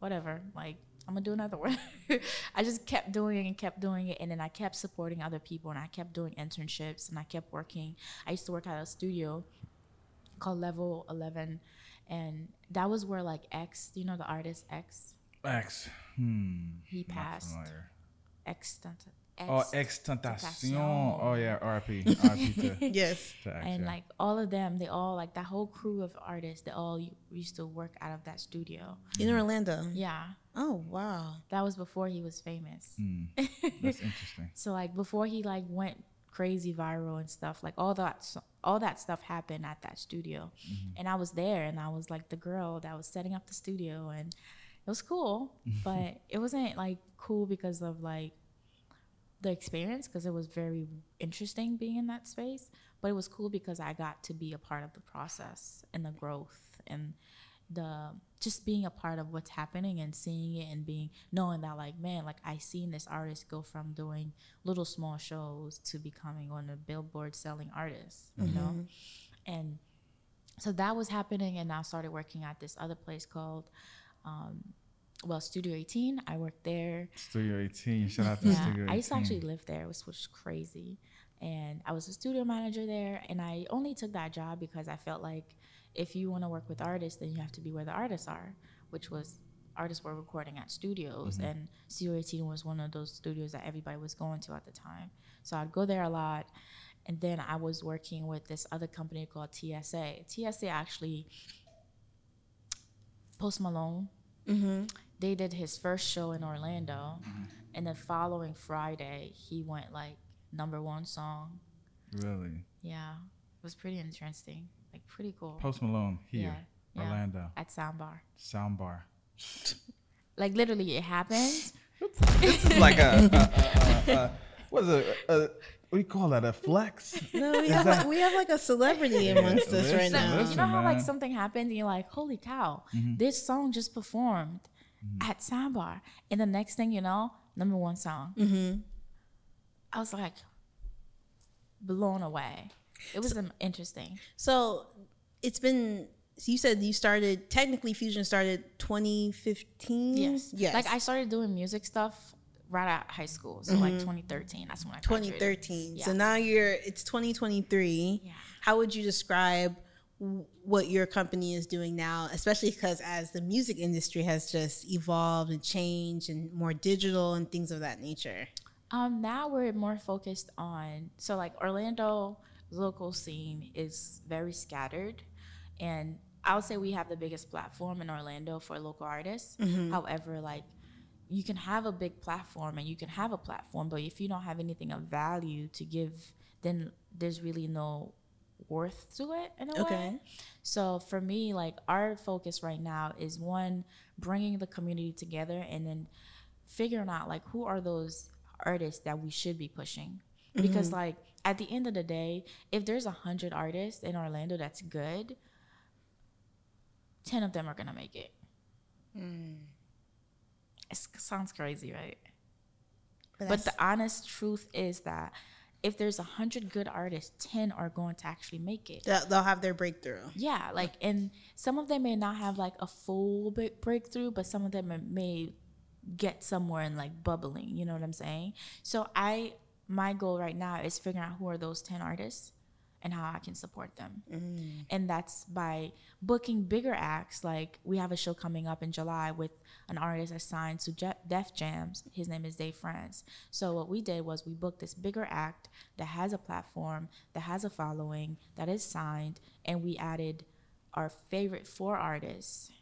G: whatever, like I'm gonna do another one. I just kept doing it and kept doing it, and then I kept supporting other people, and I kept doing internships, and I kept working. I used to work at a studio called Level Eleven and that was where like X, you know, the artist X. X. Hmm. He passed. X. oh, Ex Oh yeah, RP. RP to, yes. To X, and yeah. like all of them, they all like that whole crew of artists. They all used to work out of that studio
B: in Orlando. Yeah. Oh wow.
G: That was before he was famous. Mm, that's interesting. so like before he like went crazy viral and stuff, like all that all that stuff happened at that studio. Mm-hmm. And I was there and I was like the girl that was setting up the studio and it was cool, but it wasn't like cool because of like the experience because it was very interesting being in that space, but it was cool because I got to be a part of the process and the growth and the just being a part of what's happening and seeing it and being knowing that like man like i seen this artist go from doing little small shows to becoming one of billboard selling artists, mm-hmm. you know and so that was happening and i started working at this other place called um, well studio 18 i worked there studio 18 shout out to yeah, studio 18 i used to actually live there which was crazy and i was a studio manager there and i only took that job because i felt like if you want to work with artists, then you have to be where the artists are, which was artists were recording at studios, mm-hmm. and Studio 18 was one of those studios that everybody was going to at the time. So I'd go there a lot. And then I was working with this other company called TSA. TSA actually, Post Malone, mm-hmm. they did his first show in Orlando. Mm-hmm. And the following Friday, he went like number one song. Really? Yeah. It was pretty interesting. Like pretty cool. Post
A: Malone here, yeah, yeah. Orlando.
G: At Soundbar.
A: Soundbar.
G: like literally, it happens. this is like a, a, a,
A: a what's a, what do you call that? A flex? No,
B: we, have, that, like,
A: we
B: have like a celebrity amongst us right now.
G: you know how like something happened, and you're like, holy cow, mm-hmm. this song just performed mm-hmm. at Soundbar, and the next thing you know, number one song. Mm-hmm. I was like blown away. It was so, interesting.
B: So it's been. You said you started technically fusion started 2015. Yes.
G: Yes. Like I started doing music stuff right out high school. So mm-hmm. like 2013. That's when I. Graduated. 2013.
B: Yeah. So now you're. It's 2023. Yeah. How would you describe? what your company is doing now, especially because as the music industry has just evolved and changed and more digital and things of that nature?
G: Um, now we're more focused on so like Orlando local scene is very scattered. And I would say we have the biggest platform in Orlando for local artists. Mm-hmm. However, like you can have a big platform and you can have a platform, but if you don't have anything of value to give, then there's really no worth to it in a okay. way. So for me, like our focus right now is one bringing the community together and then figuring out like who are those artists that we should be pushing because mm-hmm. like at the end of the day, if there's a hundred artists in Orlando that's good, ten of them are gonna make it. Mm. It sounds crazy, right? But, but the honest truth is that if there's a hundred good artists, ten are going to actually make it.
B: They'll, have their breakthrough.
G: Yeah, like and some of them may not have like a full big breakthrough, but some of them may get somewhere and like bubbling. You know what I'm saying? So I my goal right now is figuring out who are those 10 artists and how I can support them. Mm. And that's by booking bigger acts. Like we have a show coming up in July with an artist assigned to Je- Def Jams. His name is Dave France. So what we did was we booked this bigger act that has a platform, that has a following, that is signed, and we added our favorite four artists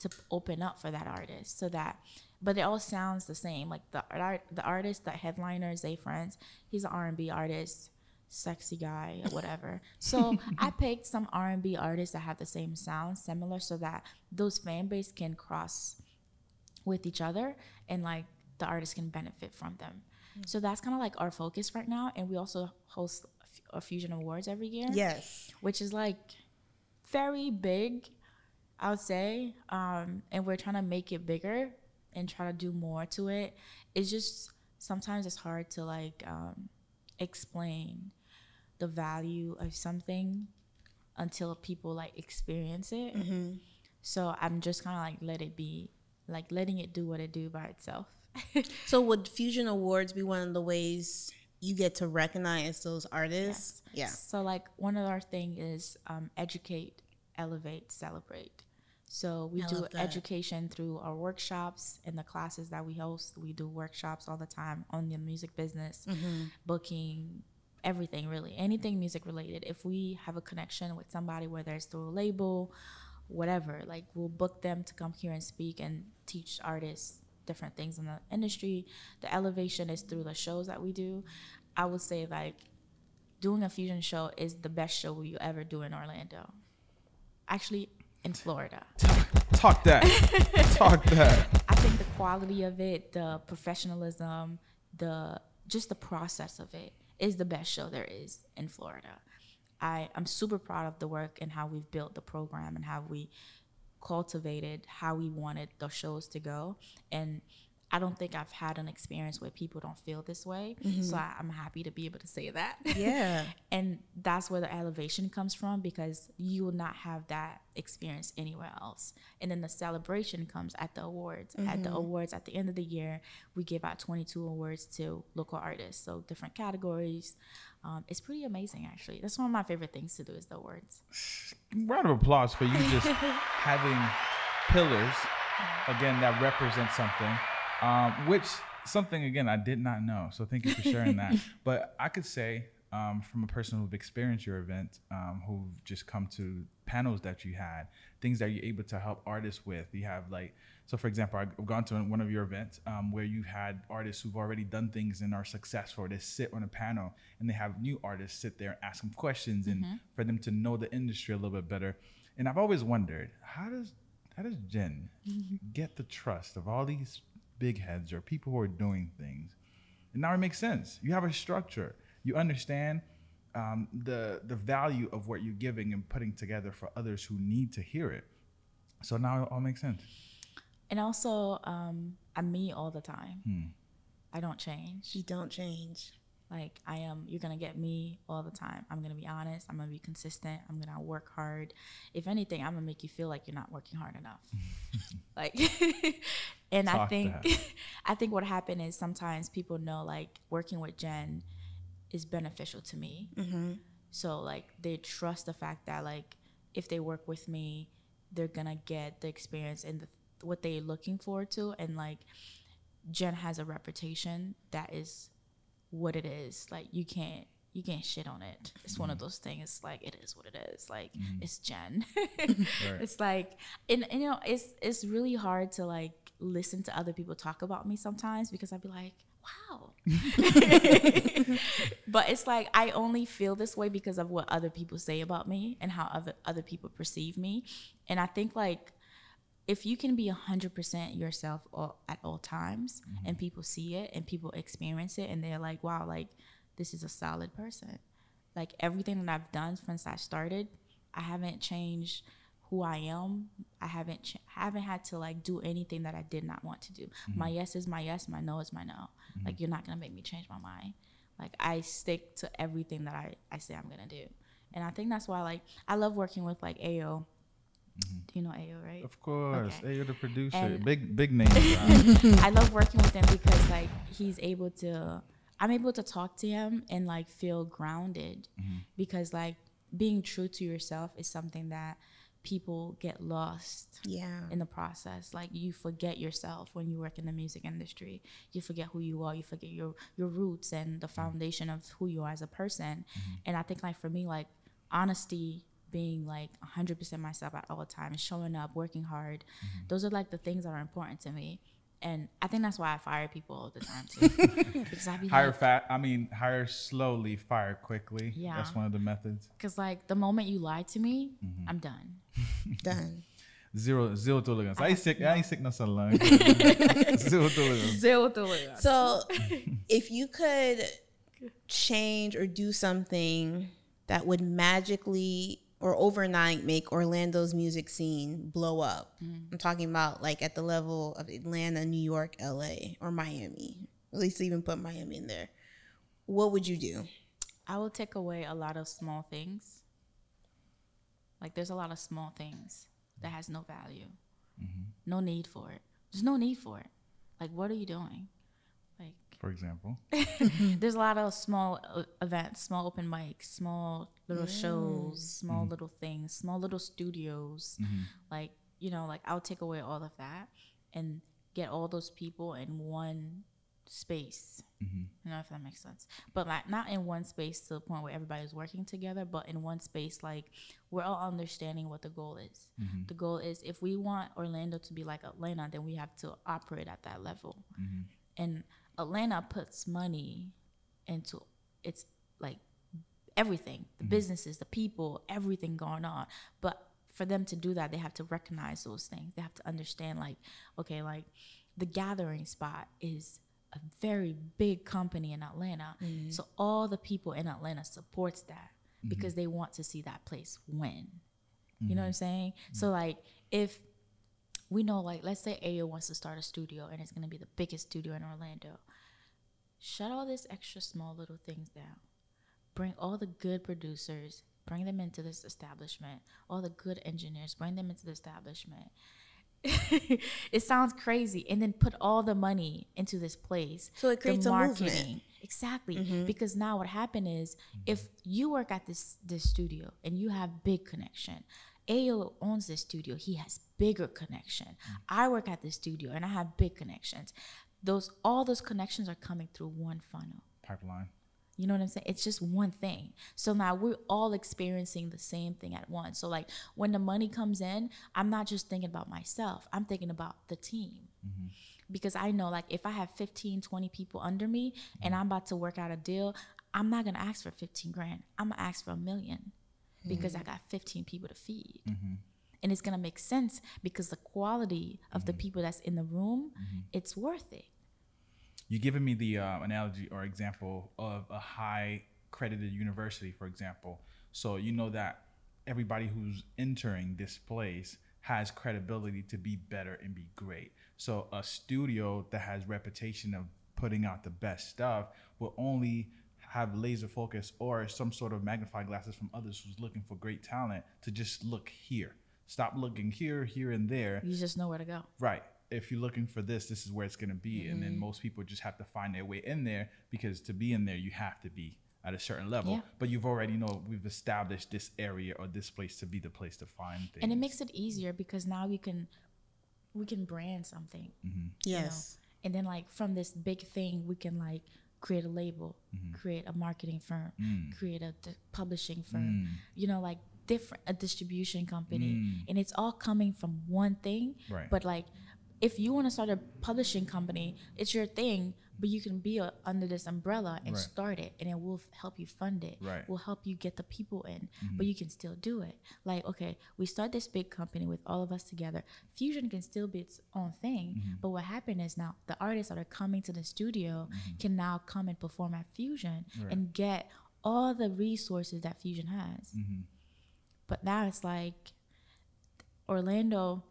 G: to open up for that artist so that but it all sounds the same. Like the art, the artist, the headliner, Zay Friends. He's an R and B artist, sexy guy, whatever. so I picked some R and B artists that have the same sound, similar, so that those fan base can cross with each other, and like the artist can benefit from them. Mm-hmm. So that's kind of like our focus right now, and we also host a Fusion Awards every year. Yes, which is like very big. I would say, um, and we're trying to make it bigger and try to do more to it. It's just sometimes it's hard to like um, explain the value of something until people like experience it. Mm-hmm. So I'm just kind of like let it be, like letting it do what it do by itself.
B: so would Fusion Awards be one of the ways you get to recognize those artists?
G: Yes. Yeah. So like one of our thing is um, educate, elevate, celebrate. So we I do education through our workshops and the classes that we host. We do workshops all the time on the music business, mm-hmm. booking, everything really, anything music related. If we have a connection with somebody, whether it's through a label, whatever, like we'll book them to come here and speak and teach artists different things in the industry. The elevation is through the shows that we do. I would say like doing a fusion show is the best show you ever do in Orlando. Actually, in Florida. Talk, that. talk that. I think the quality of it, the professionalism, the just the process of it is the best show there is in Florida. I, I'm super proud of the work and how we've built the program and how we cultivated how we wanted the shows to go. And I don't think I've had an experience where people don't feel this way. Mm-hmm. So I, am happy to be able to say that. Yeah. and that's where the elevation comes from because you will not have that experience anywhere else. And then the celebration comes at the awards. Mm-hmm. At the mm-hmm. awards, at the end of the year, we give out 22 awards to local artists. So different categories. Um, it's pretty amazing, actually. That's one of my favorite things to do is the awards.
A: Round of applause for you just having pillars again that represent something um, which something again I did not know. So thank you for sharing that. But I could say um, from a person who've experienced your event, um, who've just come to panels that you had, things that you're able to help artists with. You have like, so for example, I've gone to one of your events um, where you've had artists who've already done things and are successful. They sit on a panel and they have new artists sit there and ask them questions mm-hmm. and for them to know the industry a little bit better. And I've always wondered how does how does Jen mm-hmm. get the trust of all these big heads or people who are doing things. And now it makes sense. You have a structure. You understand um, the the value of what you're giving and putting together for others who need to hear it. So now it all makes sense.
G: And also, um, I'm me all the time. Hmm. I don't change.
B: You don't change.
G: Like I am, you're gonna get me all the time. I'm gonna be honest. I'm gonna be consistent. I'm gonna work hard. If anything, I'm gonna make you feel like you're not working hard enough. like And Talk I think I think what happened is sometimes people know like working with Jen is beneficial to me. Mm-hmm. So like they trust the fact that like if they work with me, they're gonna get the experience and the, what they're looking forward to. And like Jen has a reputation that is what it is. Like you can't you can't shit on it. It's one of mm. those things. Like it is what it is. Like mm. it's Jen. right. It's like, and, and, you know, it's it's really hard to like listen to other people talk about me sometimes because I'd be like, wow. but it's like I only feel this way because of what other people say about me and how other other people perceive me, and I think like if you can be 100% yourself all, at all times mm-hmm. and people see it and people experience it and they're like wow like this is a solid person. Like everything that I've done since I started, I haven't changed who I am. I haven't ch- haven't had to like do anything that I did not want to do. Mm-hmm. My yes is my yes, my no is my no. Mm-hmm. Like you're not gonna make me change my mind. Like I stick to everything that I I say I'm gonna do, and I think that's why like I love working with like Ao. Mm-hmm. Do you know Ao, right?
A: Of course, okay. Ao the producer, and big big name.
G: I love working with him because like he's able to I'm able to talk to him and like feel grounded mm-hmm. because like being true to yourself is something that people get lost yeah in the process like you forget yourself when you work in the music industry you forget who you are you forget your your roots and the mm-hmm. foundation of who you are as a person mm-hmm. and i think like for me like honesty being like 100% myself at all times showing up working hard mm-hmm. those are like the things that are important to me and I think that's why I fire people all the time too.
A: because I be hire like, fat. I mean, hire slowly, fire quickly. Yeah, that's one of the methods.
G: Because like the moment you lie to me, mm-hmm. I'm done.
A: done. Zero zero tolerance. I, I ain't sick. Yeah. I ain't sick no long. zero
B: tolerance. Zero tolerance. So, if you could change or do something that would magically or overnight make Orlando's music scene blow up. Mm-hmm. I'm talking about like at the level of Atlanta, New York, LA, or Miami. At least even put Miami in there. What would you do?
G: I will take away a lot of small things. Like there's a lot of small things that has no value. Mm-hmm. No need for it. There's no need for it. Like what are you doing?
A: Like for example,
G: there's a lot of small uh, events, small open mics, small little shows, small mm. little things, small little studios. Mm-hmm. Like, you know, like I'll take away all of that and get all those people in one space. Mm-hmm. I don't know if that makes sense. But like not in one space to the point where everybody's working together, but in one space, like we're all understanding what the goal is. Mm-hmm. The goal is if we want Orlando to be like Atlanta, then we have to operate at that level. Mm-hmm. And Atlanta puts money into its like everything the mm businesses the people everything going on but for them to do that they have to recognize those things they have to understand like okay like the gathering spot is a very big company in atlanta mm so all the people in atlanta supports that mm-hmm. because they want to see that place win you know what mm-hmm. i'm saying so like if we know like let's say ayo wants to start a studio and it's going to be the biggest studio in orlando shut all this extra small little things down bring all the good producers, bring them into this establishment, all the good engineers, bring them into the establishment. it sounds crazy. And then put all the money into this place. So it creates the marketing. a movement. Exactly. Mm-hmm. Because now what happened is mm-hmm. if you work at this this studio and you have big connection, Ayo owns this studio, he has bigger connection. Mm-hmm. I work at this studio and I have big connections. Those all those connections are coming through one funnel.
A: Pipeline.
G: You know what I'm saying? It's just one thing. So now we're all experiencing the same thing at once. So, like when the money comes in, I'm not just thinking about myself, I'm thinking about the team. Mm-hmm. Because I know, like, if I have 15, 20 people under me mm-hmm. and I'm about to work out a deal, I'm not going to ask for 15 grand. I'm going to ask for a 1000000 mm-hmm. because I mm-hmm. got 15 people to feed mm-hmm. and it's gonna make sense because the quality of mm-hmm. the people that's in the room mm-hmm. it's worth it
A: you're giving me the uh, analogy or example of a high credited university, for example. So you know that everybody who's entering this place has credibility to be better and be great. So a studio that has reputation of putting out the best stuff will only have laser focus or some sort of magnifying glasses from others who's looking for great talent to just look here. Stop looking here, here and there.
G: You just know where to go.
A: Right if you're looking for this, this is where it's going to be. Mm-hmm. And then mm-hmm. most people just have to find their way in there because to be in there, you have to be at a certain level. Yeah. But you've already know we've established this area or this place to be the place to find things.
G: And it makes it easier because now we can we can brand something. Mm-hmm. Yes. Know? And then like from this big thing, we can like create a label, mm-hmm. create a marketing firm, mm. create a publishing firm. Mm. You know, like different a distribution company, mm. and it's all coming from one thing. Right. But like if you want to start a publishing company, it's your thing, but you can be a, under this umbrella and right. start it, and it will f- help you fund it. Right. Will help you get the people in, mm-hmm. but you can still do it. Like, okay, we start this big company with all of us together. Fusion can still be its own thing, mm-hmm. but what happened is now the artists that are coming to the studio mm-hmm. can now come and perform at Fusion right. and get all the resources that Fusion has. Mm-hmm. But now it's like Orlando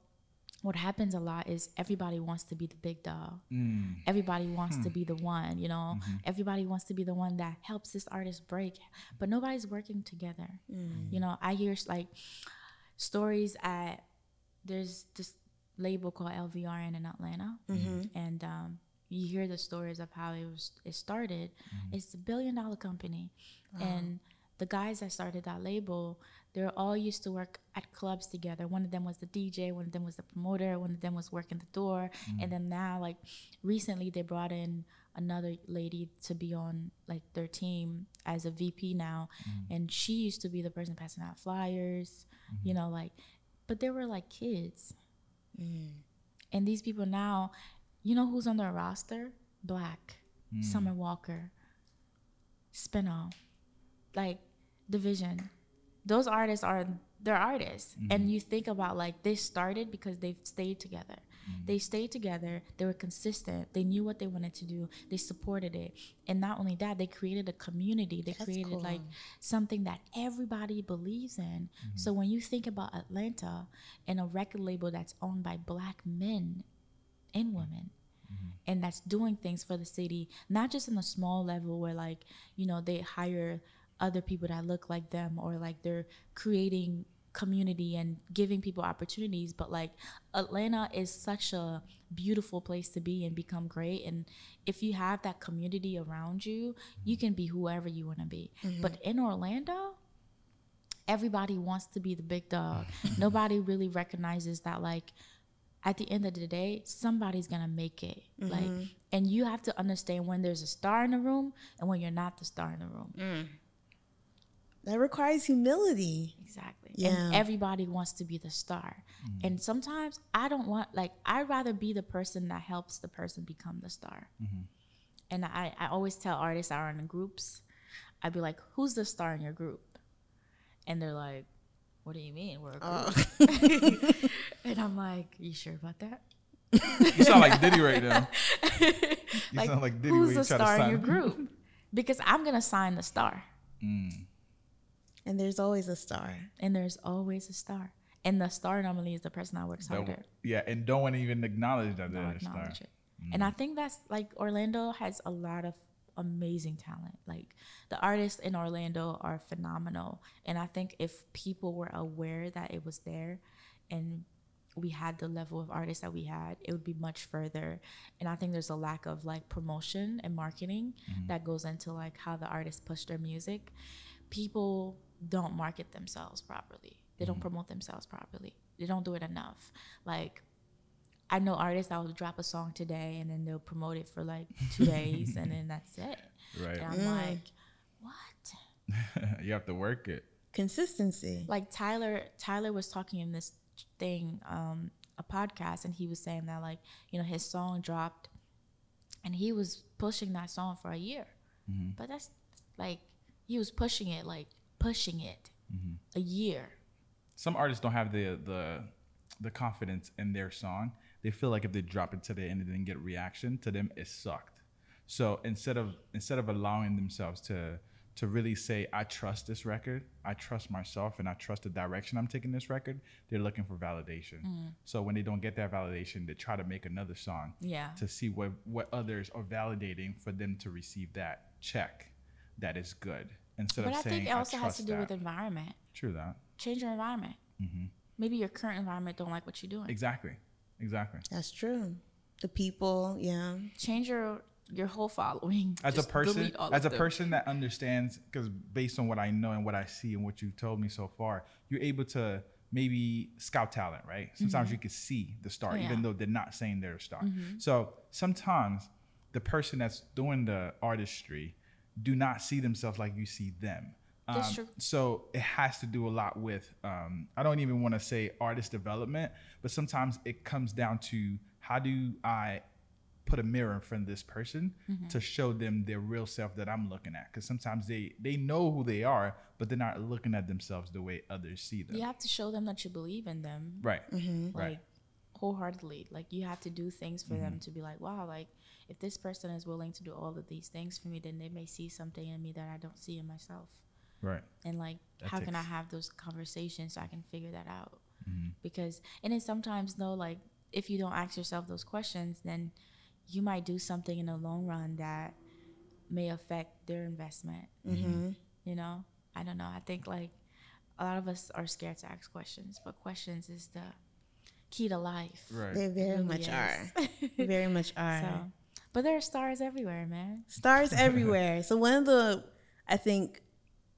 G: what happens a lot is everybody wants to be the big dog. Mm. Everybody wants hmm. to be the one, you know. Mm-hmm. Everybody wants to be the one that helps this artist break, but nobody's working together. Mm. You know, I hear like stories at there's this label called LVRN in Atlanta, mm-hmm. and um, you hear the stories of how it was it started. mm It's a billion dollar company, wow. and the guys that started that label they were all used to work at clubs together. One of them was the DJ, one of them was the promoter, one of them was working the door. Mm-hmm. And mm. then now, like recently, they brought in another lady to be on like their team as a VP now. Mm-hmm. And she used to be the person passing out flyers, mm-hmm. you know, like, but they were like kids. Mm. And these people now, you know who's on their roster? 6LACK, mm. Summer Walker, Spinall, like Division those artists are they're artists mm-hmm. and you think about like they started because they've stayed together mm-hmm. they stayed together they were consistent they knew what they wanted to do they supported it and not only that they created a community they That's created cool. like something that everybody believes in mm-hmm. so when you think about atlanta and a record label that's owned by black men and mm-hmm. women mm-hmm. and that's doing things for the city not just in a small level where like you know they hire other people that look like them or like they're creating community and giving people opportunities but like Atlanta is such a beautiful place to be and become great and if you have that community around you you can be whoever you want to be mm-hmm. but in Orlando everybody wants to be the big dog nobody really recognizes that like at the end of the day somebody's going to make it mm-hmm. like and you have to understand when there's a star in the room and when you're not the star in the room mm
B: that requires humility.
G: Exactly. Yeah. And everybody wants to be the star. Mm-hmm. And sometimes I don't want like I'd rather be the person that helps the person become the star. Mm-hmm. And I, I always tell artists that are in groups, I'd be like, Who's the star in your group? And they're like, What do you mean? We're a group. Uh. and I'm like, You sure about that? you sound like Diddy right now. You like, sound like Diddy. Who's the star in your group? Because I'm gonna sign the star. Mm. And there's always a star. And there's always a star. And the star normally is the person that works harder.
A: yeah, and don't even acknowledge that they're acknowledge a
G: star. It. Mm. And I think that's like Orlando has a lot of amazing talent. Like the artists in Orlando are phenomenal. And I think if people were aware that it was there and we had the level of artists that we had, it would be much further. And I think there's a lack of like promotion and marketing mm-hmm. that goes into like how the artists push their music. People don't market themselves properly. They don't mm-hmm. promote themselves properly. They don't do it enough. Like I know artists that will drop a song today and then they'll promote it for like two days and then that's it. Right. And I'm mm. like,
A: what? you have to work it.
B: Consistency.
G: Like Tyler, Tyler was talking in this thing, um, a podcast, and he was saying that like, you know, his song dropped and he was pushing that song for a year. Mm-hmm. But that's like he was pushing it like pushing it mm-hmm. a year.
A: Some artists don't have the the the confidence in their song. They feel like if they drop it today and it didn't get reaction to them, it sucked. So instead of instead of allowing themselves to to really say, I trust this record, I trust myself, and I trust the direction I'm taking this record, they're looking for validation. Mm. So when they don't get that validation, they try to make another song yeah. to see what, what others are validating for them to receive that check that is good. Instead but of I saying, think it also has to do that. with environment. True that.
G: Change your environment. Mm-hmm. Maybe your current environment don't like what you're doing.
A: Exactly. Exactly.
B: That's true. The people, yeah.
G: Change your your whole following
A: as Just a person as a them. person that understands because based on what i know and what i see and what you've told me so far you're able to maybe scout talent right mm-hmm. sometimes mm-hmm. you can see the star yeah. even though they're not saying they're a star mm-hmm. so sometimes the person that's doing the artistry do not see themselves like you see them. Um, so it has to do a lot with um, I don't even want to say artist development, but sometimes it comes down to how do I put a mirror in front of this person mm-hmm. to show them their real self that I'm looking at. Because sometimes they they know who they are, but they're not looking at themselves the way others see them.
G: You have to show them that you believe in them, right? Mm-hmm. Like right. wholeheartedly. Like you have to do things for mm-hmm. them to be like, wow, like if this person is willing to do all of these things for me, then they may see something in me that I don't see in myself. Right. And like, that how takes... can I have those conversations so I can figure that out? Mm-hmm. Because, and then sometimes though, like, if you don't ask yourself those questions, then you might do something in the long run that may affect their investment. Mm-hmm. You know, I don't know. I think like a lot of us are scared to ask questions, but questions is the key to life. Right. They very really much is. are. very much are. So but there are stars everywhere, man.
B: Stars everywhere. so one of the I think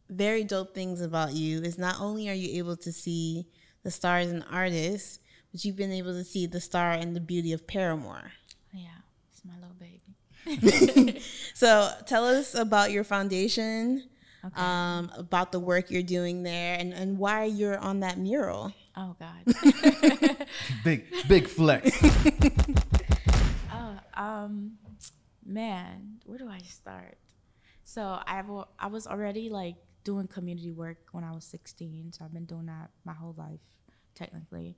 B: very dope things about you is not only are you able to see the stars and artists, but you've been able to see the star and the beauty of Parramore.
G: Yeah, it's my little
B: baby. so tell us about your foundation, okay. um, about the work you're doing there, and, and why you're on that mural. Oh God. big big flex.
G: Oh um man, where do I start? So I've I was already like doing community work when I was 16, so I've been doing that my whole life technically,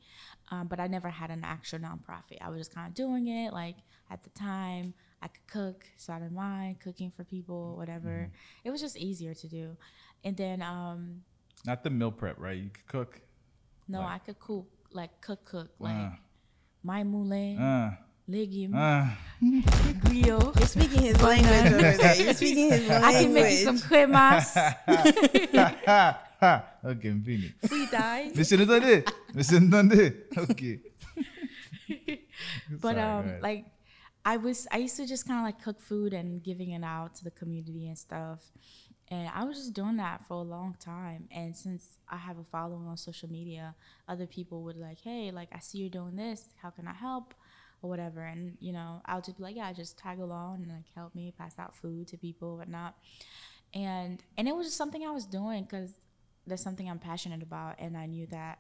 G: um, but I never had an actual nonprofit. I was just kind of doing it like at the time. I could cook, so I didn't mind cooking for people, mm-hmm. whatever. Mm-hmm. It was just easier to do. And then, um,
A: not the meal prep, right? You could cook.
G: No, like. I could cook like cook cook uh. like uh. mayi moulen. Uh legume, ah. griot. You're speaking his language You're speaking his language. I can make you some cremas. okay, I'm finished. Fritai. Listen to that. Okay. but um, Sorry, um, like, I was I used to just kind of like cook food and giving it out to the community and stuff. And I was just doing that for a long time. And since I have a following on social media, other people would like, hey, like I see you're doing this. How can I help? or whatever. And, you know, I'll just be like, yeah, I just tag along and like help me pass out food to people, whatnot. And, and it was just something I was doing because that's something I'm passionate about. And I knew that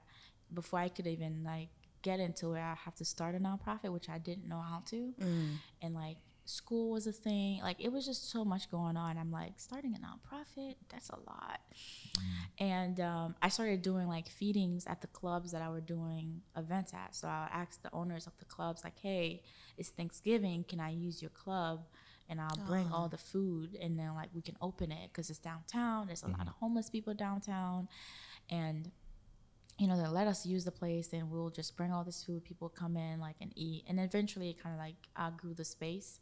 G: before I could even like get into it, I have to start a nonprofit, which I didn't know how to. Mm. And like, school was a thing. Like it was just so much going on. I'm like starting a nonprofit. That's a lot. And um, I started doing like feedings at the clubs that I were doing events at. So I asked the owners of the clubs like, "Hey, it's Thanksgiving. Can I use your club?" And I'll oh. bring all the food, and then like we can open it because it's downtown. There's a mm-hmm. lot of homeless people downtown, and you know, they let us use the place and we'll just bring all this food. People come in like and eat. And eventually it kind of like grew the space.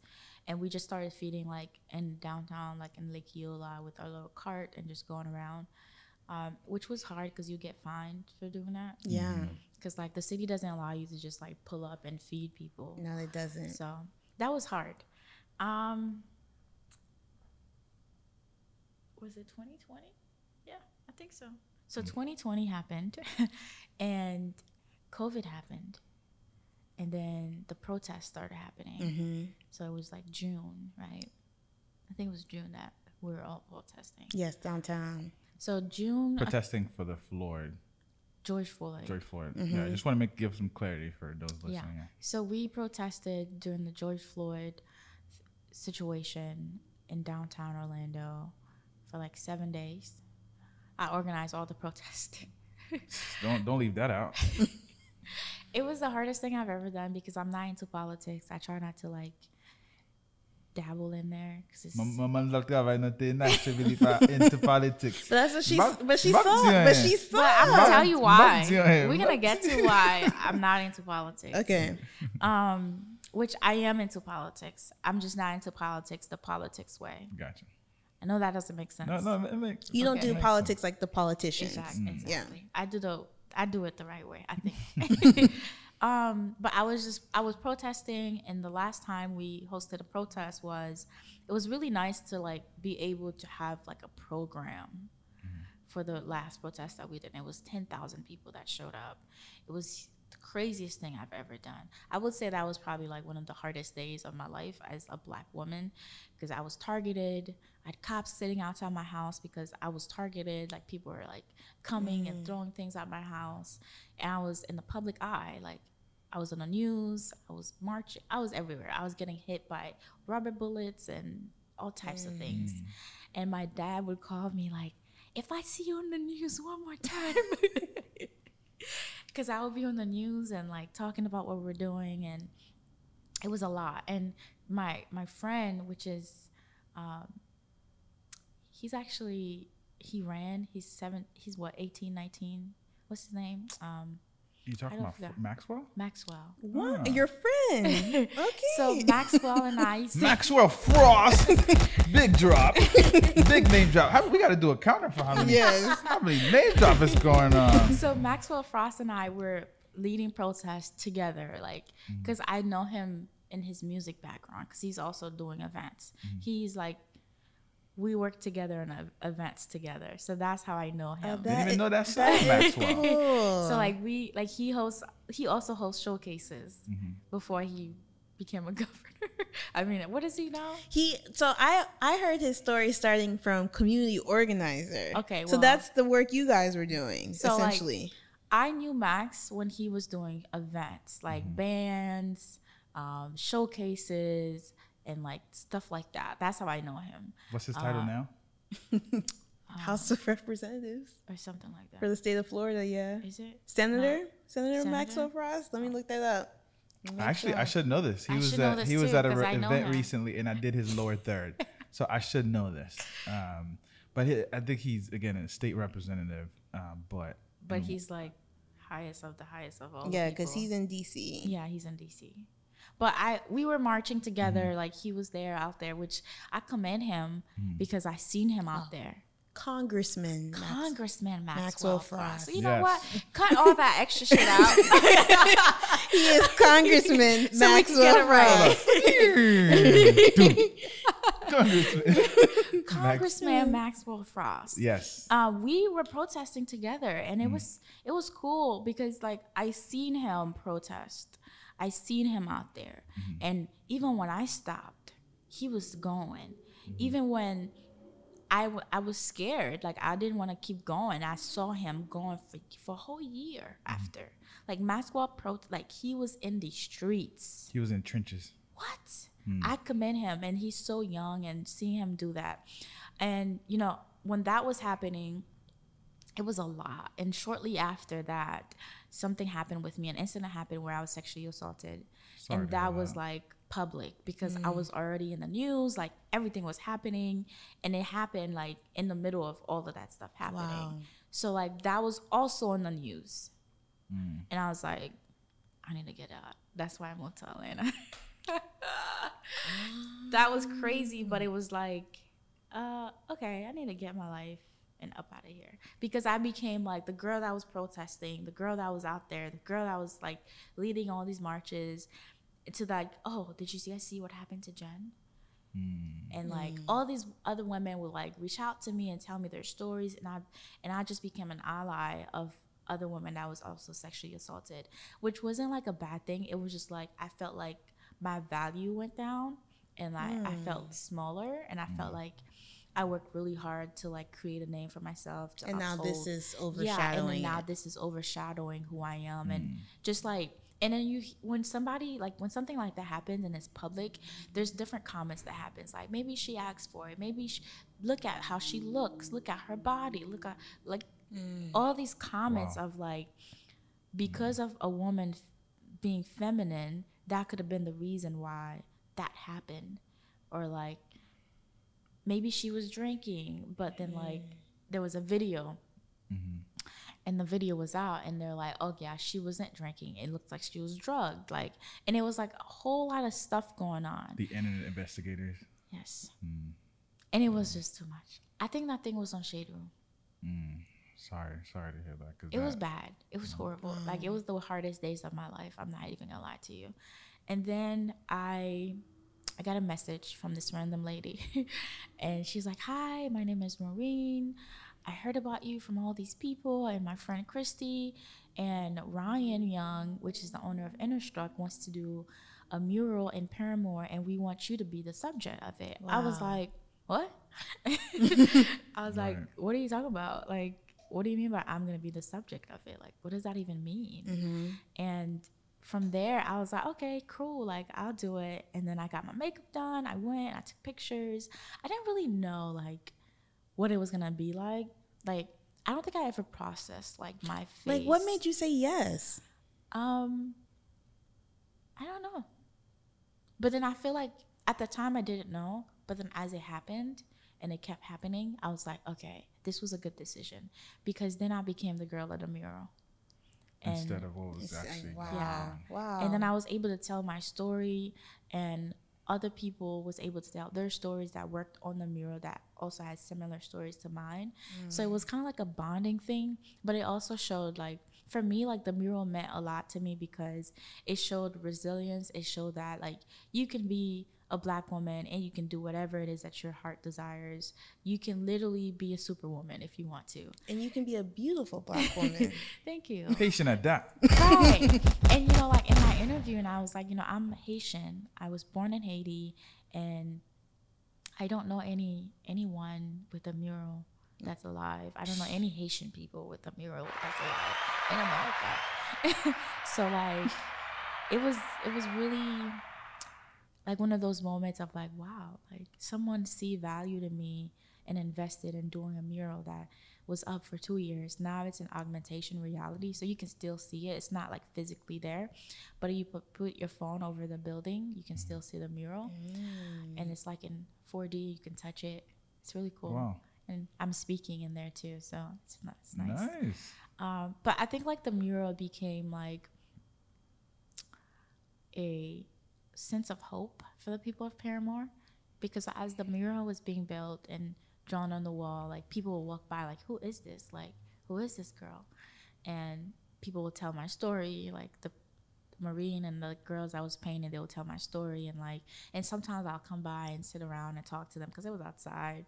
G: And we just started feeding like in downtown, like in Lake Eola with our little cart and just going around, um, which was hard because you get fined for doing that. Yeah. Because mm-hmm. like the city doesn't allow you to just like pull up and feed people.
B: No, it doesn't.
G: So that was hard. Um, was it 2020? Yeah, I think so. So 2020 happened and COVID happened. And then the protests started happening. Mm-hmm. So it was like June, right? I think it was June that we were all protesting.
B: Yes, downtown.
G: So June.
A: Uh, protesting for the Floyd.
G: George Floyd. George Floyd.
A: Mm-hmm. Yeah, I just want to make give some clarity for those listening. Yeah.
G: So we protested during the George Floyd situation in downtown Orlando for like seven days I organized all the protesting.
A: don't don't leave that out.
G: it was the hardest thing I've ever done because I'm not into politics. I try not to like dabble in there because it's. My man not into politics. But that's what she's. but she's back But she's But I'm gonna tell you why. We're gonna get to why I'm not into politics. Okay. Um, which I am into politics. I'm just not into politics the politics way. Gotcha. I know that doesn't make sense. No, no, it
B: makes. You don't do politics sense. like the politicians. Exactly. Mm.
G: exactly. Yeah. I do the I do it the right way. I think. um, but I was just I was protesting, and the last time we hosted a protest was, it was really nice to like be able to have like a program. Mm-hmm. For the last protest that we did, and it was ten thousand people that showed up. It was craziest thing I've ever done. I would say that was probably like one of the hardest days of my life as a black woman because I was targeted. I had cops sitting outside my house because I was targeted. Like people were like coming mm. and throwing things at my house. And I was in the public eye. Like I was on the news. I was marching. I was everywhere. I was getting hit by rubber bullets and all types mm. of things. Mm. And my dad would call me like, if I see you on the news one more time. because I would be on the news and like talking about what we're doing, and it was a lot. And my my friend, which is, um, he's actually he ran. He's seven. He's what 18, 19? What's his name? Um,
A: you talking about Maxwell?
G: Maxwell.
B: What? Ah. Your friend. okay. So
A: Maxwell and I. Maxwell Frost. big drop. big name drop. How, we got to do a counter for how many, yes. how many name
G: drop is going on. So Maxwell Frost and I were leading protests together, like, because mm-hmm. I know him in his music background, because he's also doing events. Mm-hmm. He's like we worked together on events together. So that's how I know him. I didn't even know that side that cool. So like we like he hosts he also hosts showcases mm-hmm. before he became a governor. I mean, what is he now?
B: He so I I heard his story starting from community organizer. Okay, well, so that's the work you guys were doing so essentially.
G: Like, I knew Max when he was doing events like mm-hmm. bands, um, showcases and like stuff like that. That's how I know him. What's his title uh, now?
B: House of Representatives
G: or something like that
B: for the state of Florida. Yeah, is it senator no. senator, senator Maxwell Frost? Let me look that
A: up. Make Actually, sure. I should know this. He I was at he was too, at an re- event him. recently, and I did his lower third, so I should know this. Um, but he, I think he's again a state representative, um, but
G: but
A: mm.
G: he's like highest of the highest of all.
B: Yeah, because he's in D.C.
G: Yeah, he's in D.C. But I we were marching together, mm like he was there out there, which I commend him mm because I seen him out oh. there.
B: Congressman,
G: Congressman Max- Maxwell, Maxwell Frost. So you yes. know what? Cut all that extra
B: shit out. he is Congressman so Maxwell
G: Frost. Congressman, Maxwell Frost. Yes. Uh, we were protesting together, and it mm. was it was cool because like I seen him protest I seen him out there. Mm-hmm. And even when I stopped, he was going. Mm-hmm. Even when I, w- I was scared, like I didn't want to keep going. I saw him going for, for a whole year mm-hmm. after. Like Maxwell Pro, like he was in the streets.
A: He was in trenches.
G: What? Mm. I commend him, and he's so young, and seeing him do that. And, you know, when that was happening, it was a lot. And shortly after that, something happened with me, an incident happened where I was sexually assaulted. Sorry and that was like public because mm. I was already in the news, like everything was happening. And it happened like in the middle of all of that stuff happening. Wow. So like that was also in the news. Mm. And I was like, I need to get out. That's why I moved to Atlanta. that was crazy, but it was like, uh, okay, I need to get my life and up out of here because I became like the girl that was protesting, the girl that was out there, the girl that was like leading all these marches. To like, oh, did you I see what happened to Jen? Hmm. and like mm. all these other women would like reach out to me and tell me their stories and i and i just became an ally of other women that was also sexually assaulted which wasn't like a bad thing it was just like i felt like my value went down and like mm. i felt hmm. smaller and i mm. felt hmm. like I worked really hard to like create a name for myself. To and uphold. now this is overshadowing. Yeah, and now this is overshadowing who I am, mm. and just like and then you when somebody like when something like that happens and it's public there's different comments that happens like maybe she asked for it maybe she, look at how she looks look at her body look at like mm. all these comments wow. of like because of a woman f- being feminine that could have been the reason why that happened or like maybe she was drinking, but then like there was a video. Mm-hmm. And the video was out, and they're like, "Oh yeah, she wasn't drinking. It looked like she was drugged." Like, and it was like a whole lot of stuff going on.
A: The internet investigators. Yes.
G: Mm. And it mm. was just too much. I think that thing was on Shade Room.
A: Mm. Sorry, sorry to hear that.
G: it that, was bad. It was mm. horrible. Like it was the hardest days of my life. I'm not even gonna lie to you. And then I I got a message from this random lady, and she's like, "Hi, my name is Maureen. I heard about you from all these people, and my friend Christy and Ryan Young, which is the owner of Innerstruck, wants to do a mural in Paramore, and we want you to be the subject of it." Wow. I was like, "What?" I was right. like, "What are you talking about? Like, what do you mean by I'm gonna be the subject of it? Like, what does that even mean?" Mm-hmm. And from there, I was like, okay, cool, like I'll do it. And then I got my makeup done. I went, I took pictures. I didn't really know like what it was gonna be like. Like I don't think I ever processed like my
B: face. Like what made you say yes? Um,
G: I don't know. But then I feel like at the time I didn't know, but then as it happened and it kept happening, I was like, okay, this was a good decision because then I became the girl at the mural and instead of what was uh, actually wow. yeah wow and then i was able to tell my story and other people was able to tell their stories that worked on the mural that also had similar stories to mine mm. so it mm. was kind of like a bonding thing but it also showed like for me like the mural meant a lot to me because it showed resilience it showed that like you can be a black woman and you can do whatever it is that your heart desires. You can literally be a superwoman if you want to.
B: And you can be a beautiful black woman.
G: Thank you.
A: Haitian at that.
G: Right. and you know, like in my interview, and I was like, you know, I'm Haitian. I was born in Haiti and I don't know any anyone with a mural that's alive. I don't know any Haitian people with a mural that's alive in America. so like it was it was really like one of those moments of like, wow, like someone see value to me and invested in doing a mural that was up for two years. Now it's an augmentation reality, so you can still see it. It's not like physically there, but you put, put your phone over the building, you can still see the mural, mm. and it's like in 4D. You can touch it. It's really cool. Wow. And I'm speaking in there too, so it's, it's nice. Nice. Um, but I think like the mural became like a sense of hope for the people of Parramore because as the mural was being built and drawn on the wall, like people would walk by, like, who is this? Like, who is this girl? And people would tell my story, like the Maureen and the girls I was painting, they would tell my story. And like, and sometimes I'll come by and sit around and talk to them because it was outside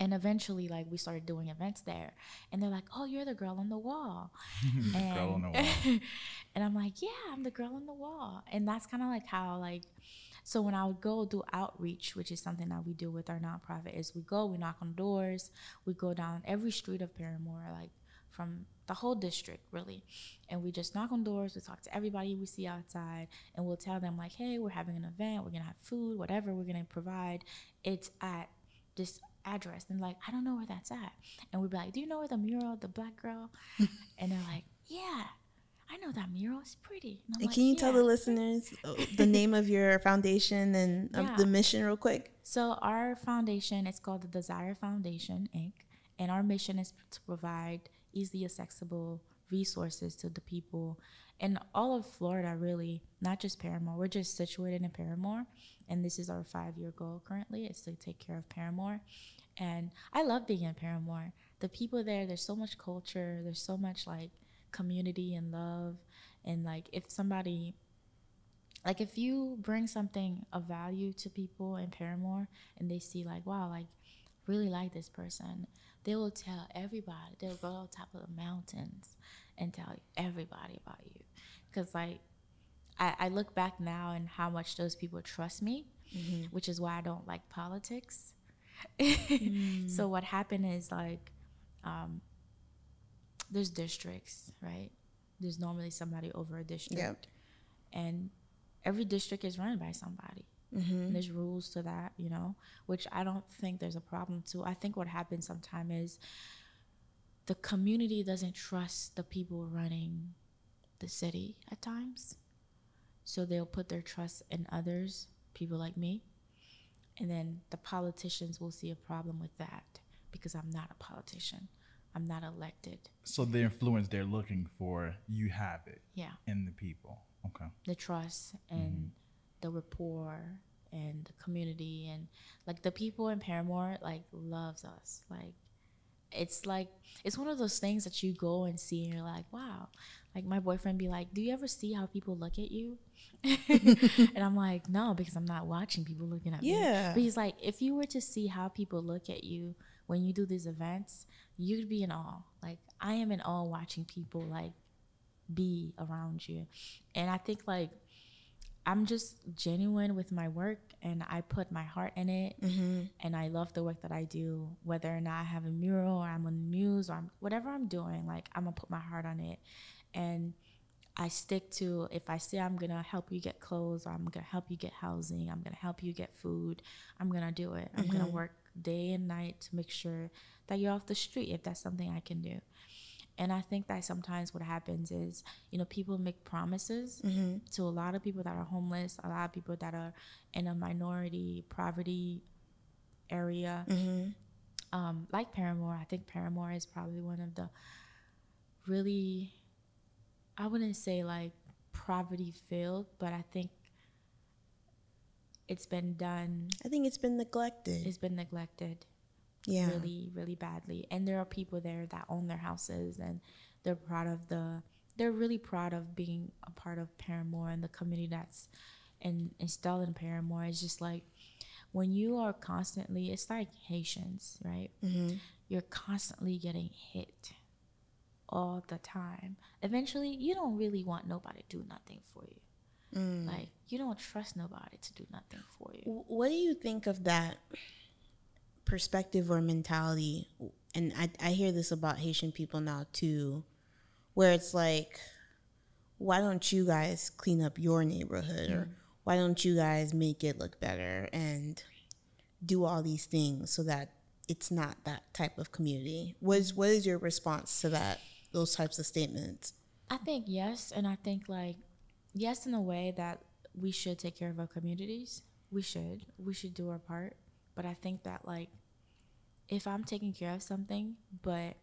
G: and eventually like we started doing events there and they're like oh you're the girl on the wall, and, girl on the wall. and i'm like yeah i'm the girl on the wall and that's kind of like how like so when i would go do outreach which is something that we do with our nonprofit is we go we knock on doors we go down every street of parramore like from the whole district really and we just knock on doors we talk to everybody we see outside and we'll tell them like hey we're having an event we're gonna have food whatever we're gonna provide it's at this address and like i don't know where that's at and we'd be like do you know where the mural the black girl and they're like yeah I know that mural is pretty. And, and
B: like, can you yeah. tell the listeners uh, the name of your foundation and um, yeah. the mission real quick?
G: So our foundation is called the Desire Foundation Inc. And our mission is to provide easily accessible resources to the people and all of Florida, really, not just Parramore. We're just situated in Parramore, and this is our five year goal currently is to take care of Parramore. And I love being in Parramore. The people there, there's so much culture, there's so much like community and love. And like, if somebody, like, if you bring something of value to people in Parramore and they see, like, wow, like, really like this person, they will tell everybody. They'll go on top of the mountains and tell everybody about you because like I, I, look back now and how much those people trust me, mm-hmm. which is why I don't like politics. mm. So what happened is like, um, there's districts, right? There's normally somebody over a district, yep. and every district is run by somebody. Mm-hmm. There's rules to that, you know, which I don't think there's a problem to. I think what happens sometimes is the community doesn't trust the people running the city at times. So they'll put their trust in others, people like me. And then the politicians will see a problem with that because I'm not a politician. I'm not elected.
A: So the influence they're looking for, you have it. Yeah. In the people. Okay.
G: The trust and mm-hmm. the rapport and the community and like the people in Parramore like loves us. Like it's like it's one of those things that you go and see and you're like, wow, like my boyfriend be like, "Do you ever see how people look at you?" and I'm like, "No, because I'm not watching people looking at me." Yeah. But he's like, "If you were to see how people look at you when you do these events, you'd be in awe. Like I am in awe watching people like be around you." And I think like I'm just genuine with my work and I put my heart in it mm-hmm. and I love the work that I do whether or not I have a mural or I'm on the news or I'm, whatever I'm doing like I'm going to put my heart on it and I stick to if I say I'm gonna help you get clothes, or I'm gonna help you get housing, I'm gonna help you get food, I'm gonna do it. I'm gonna mm-hmm. work day and night to make sure that you're off the street if that's something I can do. And I think that sometimes what happens is, you know, people make promises mm-hmm. to a lot of people that are homeless, a lot of people that are in a minority poverty area. Mm-hmm. Um, like Parramore, I think Parramore is probably one of the really I wouldn't say like poverty filled, but I think it's been done.
B: I think it's been neglected.
G: It's been neglected. Yeah. Really, really badly. And there are people there that own their houses and they're proud of the they're really proud of being a part of Parramore and the community that's in installed in Parramore. It's just like when you are constantly it's like Haitians, right? Mm-hmm. You're constantly getting hit all the time, eventually you don't really want nobody to do nothing for you. Mm. Like you don't trust nobody to do nothing for you.
B: What do you think of that perspective or mentality? And I, I hear this about Haitian people now too, where it's like, why don't you guys clean up your neighborhood mm. or why don't you guys make it look better and do all these things so that it's not that type of community. What is what is your response to that? those types of statements?
G: I think yes, and I think like yes in a way that we should take care of our communities. We should. We should do our part. But I think that like if I'm taking care of something, but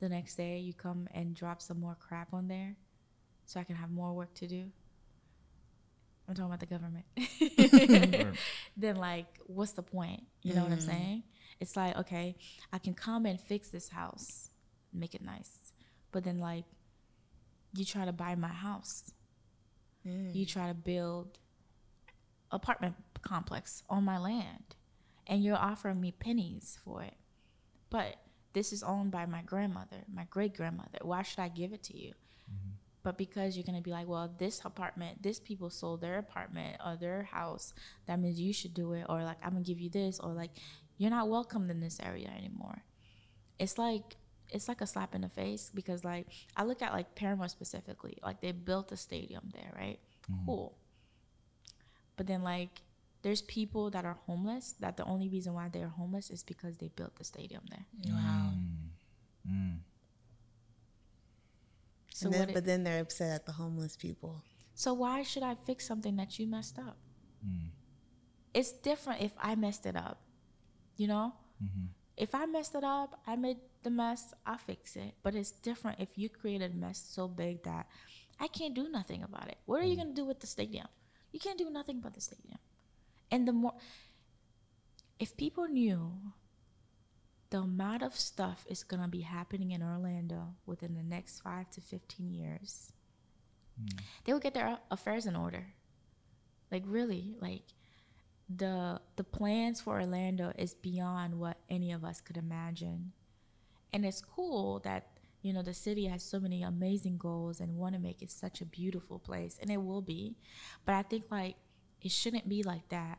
G: the next day you come and drop some more crap on there so I can have more work to do. I'm talking about the government. then like what's the point? You know mm. what I'm mm. saying? It's like, okay, I can come and fix this house, make it nice. But then like you try to buy my house. Mm. You try to build apartment complex on my land and you're offering me pennies for it. But this is owned by my grandmother, my great grandmother. Why should I give it to you? Mm-hmm. But because you're gonna be like, well, this apartment, this people sold their apartment or their house, that means you should do it, or like I'm gonna give you this, or like you're not welcomed in this area anymore. It's like it's like a slap in the face because like I look at like Parramore specifically, like they built a stadium there, right? Mm-hmm. Cool. But then like there's people that are homeless that the only reason why they're homeless is because they built the stadium there. Mm. Mm.
B: Wow. Mm. So then, it, but then they're upset at the homeless people.
G: So why should I fix something that you messed up? Mm. It's different if I messed it up, you know. Mm-hmm. If I messed it up, I made the mess, I fix it. But it's different if you create a mess so big that I can't do nothing about it. What are you mm. gonna do with the stadium? You can't do nothing about the stadium. And the more, if people knew the amount of stuff is gonna be happening in Orlando within the next five to fifteen years, mm. they would get their affairs in order. Like really, like the the plans for Orlando is beyond what any of us could imagine and it's cool that you know the city has so many amazing goals and want to make it such a beautiful place and it will be but i think like it shouldn't be like that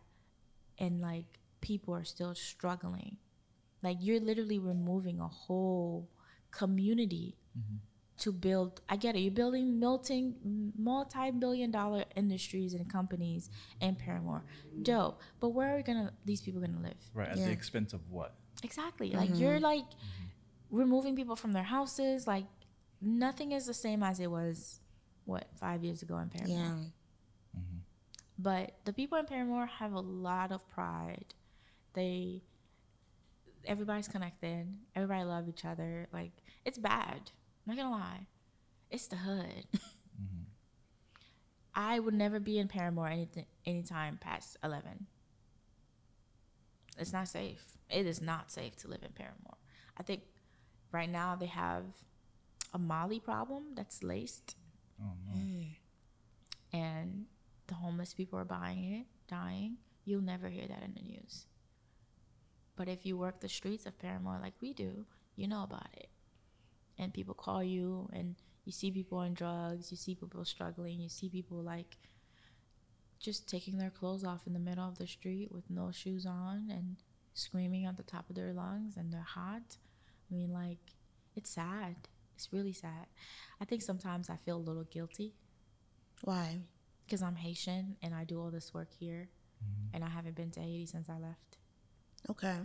G: and like people are still struggling like you're literally removing a whole community mm-hmm. to build i get it you're building melting multi-billion dollar industries and companies in parramore dope but where are gonna these people gonna live
A: right at yeah. the expense of what
G: exactly mm-hmm. like you're like mm-hmm removing people from their houses. Like nothing is the same as it was, what, five years ago in Parramore. Yeah. Mm-hmm. But the people in Parramore have a lot of pride. They, everybody's connected. Everybody love each other. Like it's bad. I'm not gonna lie, it's the hood. Mm-hmm. I would never be in Parramore anything anytime past eleven. It's not safe. It is not safe to live in Parramore. I think Right now, they have a Molly problem that's laced. Oh, no. Mm. And the homeless people are buying it, dying. You'll never hear that in the news. But if you work the streets of Parramore like we do, you know about it. And people call you, and you see people on drugs, you see people struggling, you see people like just taking their clothes off in the middle of the street with no shoes on and screaming at the top of their lungs, and they're hot I mean, like, it's sad. It's really sad. I think sometimes I feel a little guilty.
B: Why?
G: Because I'm Haitian and I do all this work here, mm-hmm. and I haven't been to Haiti since I left. Okay.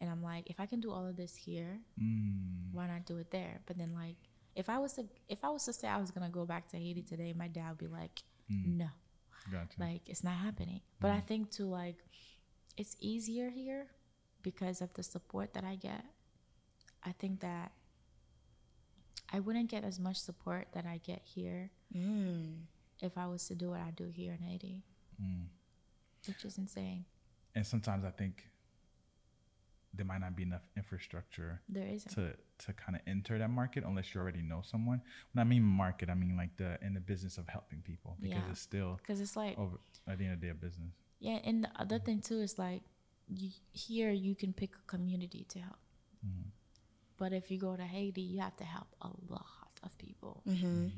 G: And I'm like, if I can do all of this here, mm. why not do it there? But then, like, if I was to if I was to say I was gonna go back to Haiti today, my dad would be like, mm. no, gotcha. like it's not happening. But mm. I think to like, it's easier here because of the support that I get I think that I wouldn't get as much support that I get here mm. if I was to do what I do here in Haiti, mm. which is insane.
A: And sometimes I think there might not be enough infrastructure there isn't. to to kind of enter that market unless you already know someone. When I mean market, I mean like the in the business of helping people because yeah. it's still
G: because it's like over,
A: at the end of the day, a business.
G: Yeah, and the other thing too is like you, here you can pick a community to help. mm but if you go to Haiti, you have to help a lot of people. Mm-hmm.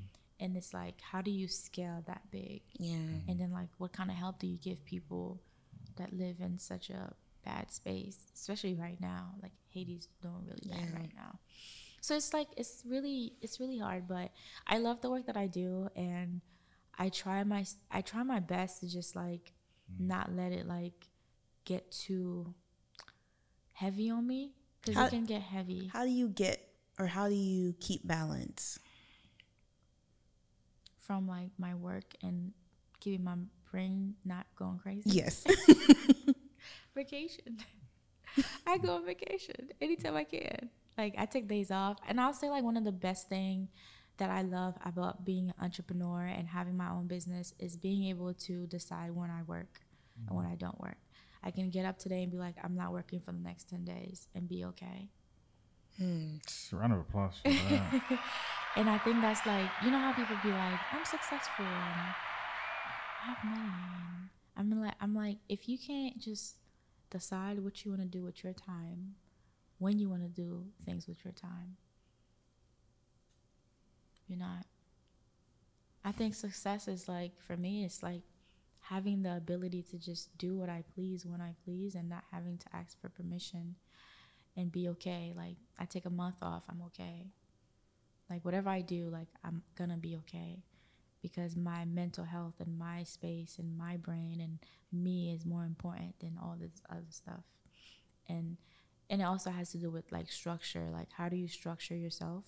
G: And it's like, how do you scale that big? Yeah. Mm-hmm. And then, like, what kind of help do you give people that live in such a bad space, especially right now? Like, Haiti's doing really yeah. bad right now. So it's like, it's really, it's really hard, but I love the work that I do. And I try my, I try my best to just like, mm. not let it like get too heavy on me because it can get heavy.
B: How do you get or how do you keep balance?
G: From like my work and keeping my brain not going crazy. Yes. vacation. I go on vacation anytime I can. Like I take days off, and I'll say like one of the best thing that I love about being an entrepreneur and having my own business is being able to decide when I work mm-hmm. and when I don't work. I can get up today and be like, I'm not working for the next 10 days and be okay. Hmm. Round of applause for that. and I think that's like, you know how people be like, I'm successful and I have money. I'm like, I'm like, if you can't just decide what you want to do with your time, when you want to do things with your time, you're not. I think success is like, for me, it's like having the ability to just do what I please when I please and not having to ask for permission and be okay. Like I take a month off, I'm okay. Like whatever I do, like I'm gonna be okay because my mental health and my space and my brain and me is more important than all this other stuff. And and it also has to do with like structure, like how do you structure yourself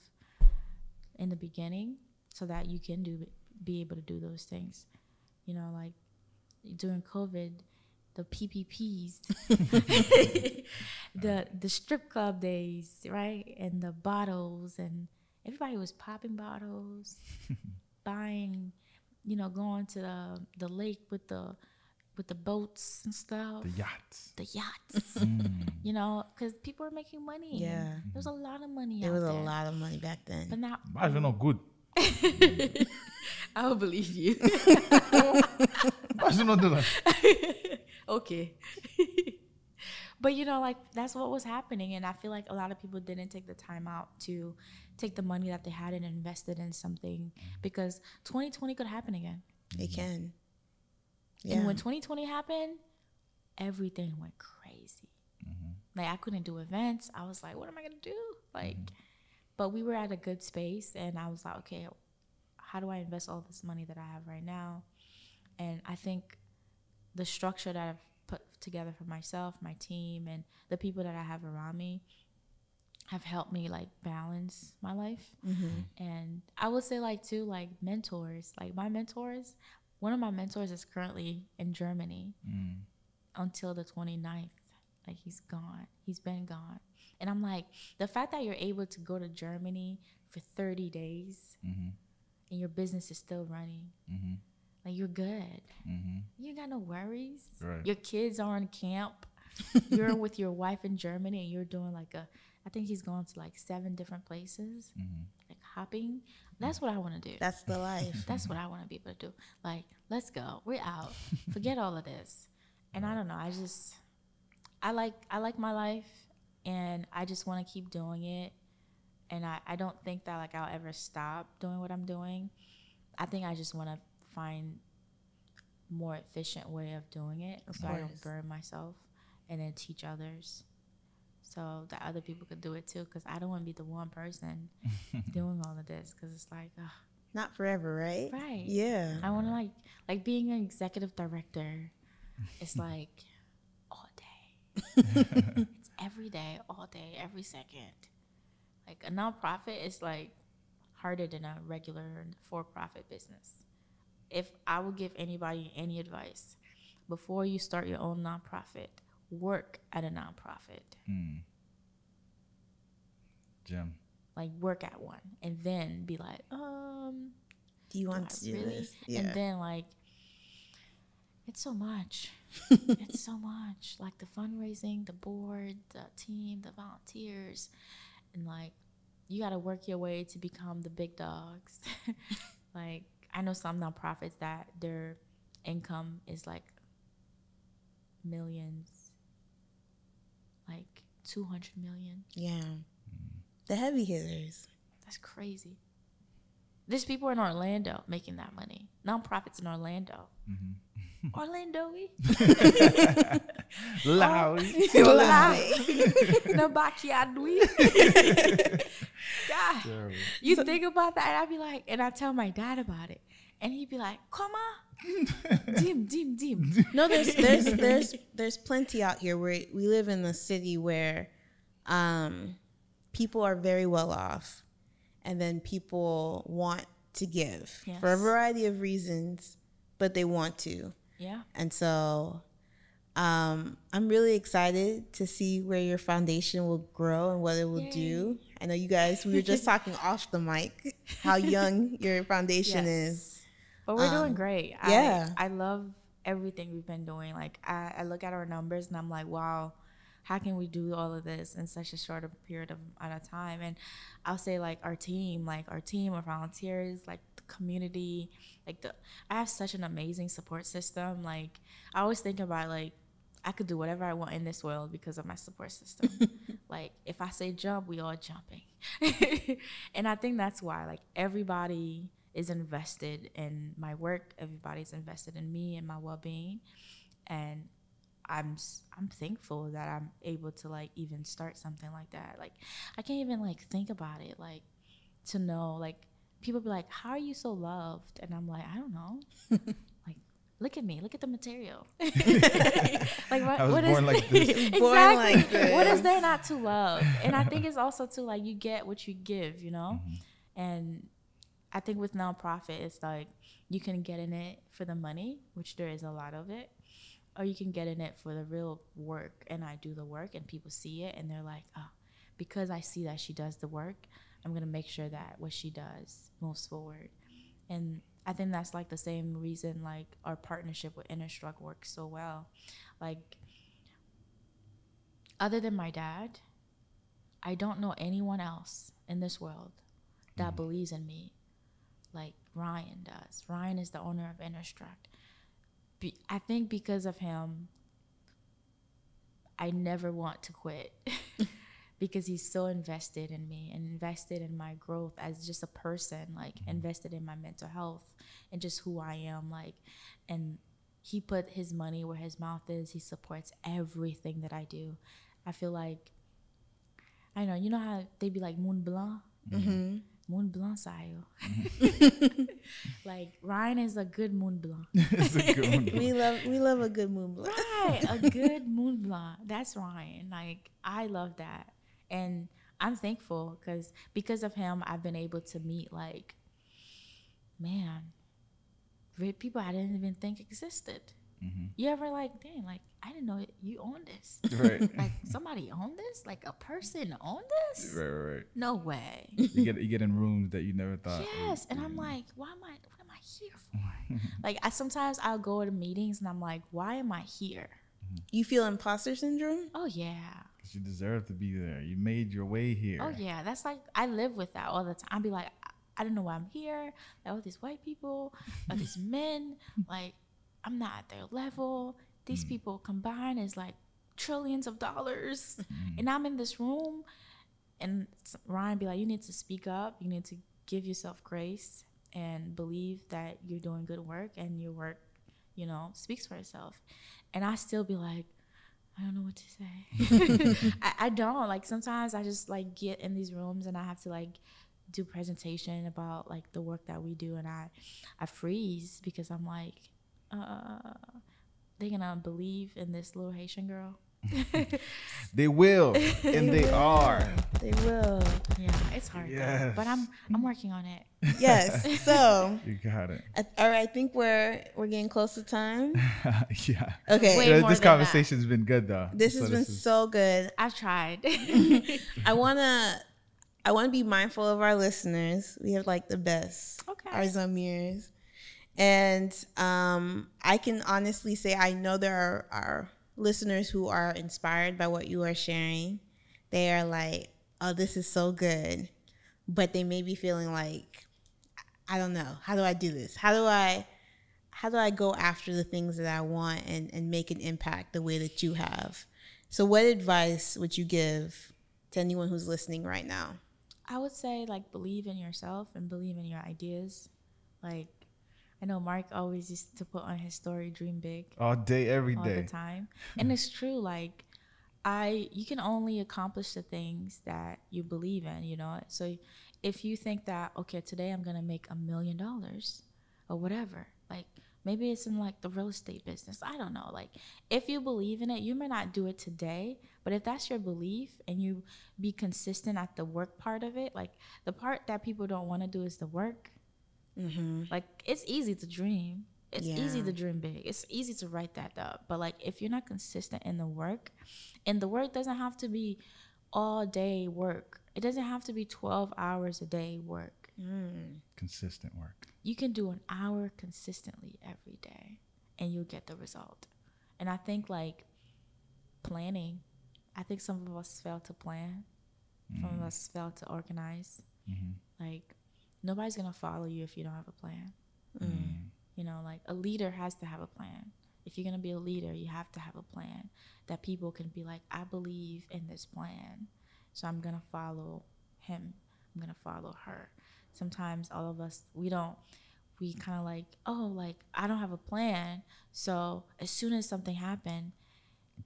G: in the beginning so that you can do be able to do those things. You know, like during COVID, the PPPs, the the strip club days, right, and the bottles, and everybody was popping bottles, buying, you know, going to the the lake with the with the boats and stuff. The yachts. The yachts. Mm. you know, because people were making money. Yeah. Mm-hmm. There was a lot of money.
B: There was there. a lot of money back then. But now. you're not good.
G: I will believe you. I should not do that. okay. but you know, like that's what was happening, and I feel like a lot of people didn't take the time out to take the money that they had and invest it in something because 2020 could happen again.
B: It can.
G: Yeah. And when 2020 happened, everything went crazy. Mm-hmm. Like I couldn't do events. I was like, what am I gonna do? Like, mm-hmm. but we were at a good space, and I was like, okay, how do I invest all this money that I have right now? And I think the structure that I've put together for myself, my team, and the people that I have around me have helped me like balance my life. Mm-hmm. And I would say like too like mentors, like my mentors, one of my mentors is currently in Germany mm. until the 29th. Like he's gone. He's been gone. And I'm like, the fact that you're able to go to Germany for 30 days mm-hmm. and your business is still running. Mm-hmm like you're good. Mm-hmm. You got no worries. Right. Your kids are in camp. you're with your wife in Germany, and you're doing like a. I think he's going to like seven different places, mm-hmm. like hopping. That's what I want to do.
B: That's the life.
G: That's what I want to be able to do. Like, let's go. We're out. Forget all of this. And right. I don't know. I just, I like, I like my life, and I just want to keep doing it. And I, I don't think that like I'll ever stop doing what I'm doing. I think I just want to find more efficient way of doing it of so course. I don't burn myself and then teach others so that other people could do it too because I don't want to be the one person doing all of this because it's like ugh.
B: not forever right right
G: yeah I want to like like being an executive director it's like all day it's every day all day every second like a nonprofit is like harder than a regular for-profit business if I would give anybody any advice, before you start your own nonprofit, work at a nonprofit. Mm. Jim. Like work at one, and then be like, um, do you want do to do really? this? Yeah. And then like, it's so much. it's so much. Like the fundraising, the board, the team, the volunteers, and like, you got to work your way to become the big dogs. like I know some nonprofits that their income is like millions, like 200 million.
B: Yeah. The heavy hitters.
G: That's crazy. There's people in Orlando making that money, nonprofits in Orlando. Mm-hmm. Orlandoy. Lowy. Lowy. Nabakiadui. God. You so, think about that, and I'd be like, and I tell my dad about it. And he'd be like, come on. dim, dim, dim.
B: No, there's there's there's there's plenty out here where we live in the city where um, people are very well off and then people want to give yes. for a variety of reasons, but they want to. Yeah. And so um, I'm really excited to see where your foundation will grow and what it will Yay. do. I know you guys, we were just talking off the mic how young your foundation yes. is.
G: But we're um, doing great. Yeah. I, I, love everything we've been doing. Like, I, I look at our numbers and I'm like, wow, how can we do all of this in such a short period of of time? And I'll say, like, our team, like, our team of volunteers, like, the community, like the I have such an amazing support system. Like I always think about like I could do whatever I want in this world because of my support system. like if I say jump, we all jumping. and I think that's why like everybody is invested in my work, everybody's invested in me and my well-being. And I'm I'm thankful that I'm able to like even start something like that. Like I can't even like think about it like to know like people be like, "How are you so loved?" And I'm like, "I don't know." like, look at me. Look at the material. like, what, what is like exactly? Like what is there not to love? And I think it's also too like you get what you give, you know. Mm-hmm. And I think with nonprofit, it's like you can get in it for the money, which there is a lot of it, or you can get in it for the real work. And I do the work, and people see it, and they're like, "Oh, because I see that she does the work." I'm going to make sure that what she does moves forward. And I think that's like the same reason like our partnership with Innerstruck works so well. Like other than my dad, I don't know anyone else in this world that mm-hmm. believes in me like Ryan does. Ryan is the owner of InnerStruck. Be- I think because of him, I never want to quit. because he's so invested in me and invested in my growth as just a person, like mm-hmm. invested in my mental health and just who I am, like and he put his money where his mouth is. He supports everything that I do. I feel like I know, you know how they would be like Moon Blanc? Mm-hmm. Moon Blanc style. Mm-hmm. like Ryan is a good Moon Blanc.
B: good Moon Blanc. we love we love a good Moon
G: Blanc. right, a good Moon Blanc. That's Ryan. Like I love that and I'm thankful because because of him, I've been able to meet like, man, people I didn't even think existed. Mm-hmm. You ever like, dang, like I didn't know you owned this. Right. like somebody owned this. Like a person owned this. Right, right, right. No way.
A: You get you get in rooms that you never thought.
G: Yes, and I'm like, why am I? What am I here for? like I sometimes I'll go to meetings and I'm like, why am I here? Mm-hmm.
B: You feel imposter syndrome?
G: Oh yeah
A: because you deserve to be there. You made your way here.
G: Oh yeah, that's like I live with that all the time. I'd be like, I don't know why I'm here. Like all these white people, all these men, like I'm not at their level. These mm. people combined is like trillions of dollars, mm. and I'm in this room. And Ryan be like, you need to speak up. You need to give yourself grace and believe that you're doing good work and your work, you know, speaks for itself. And I still be like, I don't know what to say. I, I don't. Like sometimes I just like get in these rooms and I have to like do presentation about like the work that we do and I I freeze because I'm like, uh they gonna believe in this little Haitian girl.
A: they will, and they, are. They will.
G: Yeah, it's hard. Yes. Though, but I'm I'm working on it. Yes.
B: So you got it. all right, I think we're we're getting close to time.
A: yeah. Okay. Way uh, this conversation's been good though.
B: This so has this been is... so good.
G: I've tried.
B: I wanna I wanna be mindful of our listeners. We have like the best. Okay. Our zomiers And um, I can honestly say I know there are, are listeners who are inspired by what you are sharing. They are like, oh, this is so good. But they may be feeling like, I don't know, how do I do this? How do I how do I go after the things that I want and, and make an impact the way that you have? So what advice would you give to anyone who's listening right now?
G: I would say like believe in yourself and believe in your ideas. Like I know Mark always used to put on his story dream big
A: all day every all day, all the
G: time. And it's true like I you can only accomplish the things that you believe in, you know. So if you think that okay, today I'm going to make a million dollars or whatever, like maybe it's in like the real estate business. I don't know. Like if you believe in it, you may not do it today, but if that's your belief and you be consistent at the work part of it, like the part that people don't want to do is the work Mm-hmm. Like it's easy to dream. It's yeah. easy to dream big. It's easy to write that up. But like if you're not consistent in the work, and the work doesn't have to be all day work. It doesn't have to be 12 hours a day work. Mm.
A: Consistent work.
G: You can do an hour consistently every day and you'll get the result. And I think like planning, I think some of us fail to plan. Mm. Some of mm. us fail to organize. Mm-hmm. Like nobody's gonna follow you if you don't have a plan. Mm. mm. You know, like a leader has to have a plan. If you're gonna be a leader, you have to have a plan that people can be like, I believe in this plan, so I'm gonna follow him. I'm gonna follow her. Sometimes all of us we don't we kind of like, oh, like I don't have a plan. So as soon as something happened,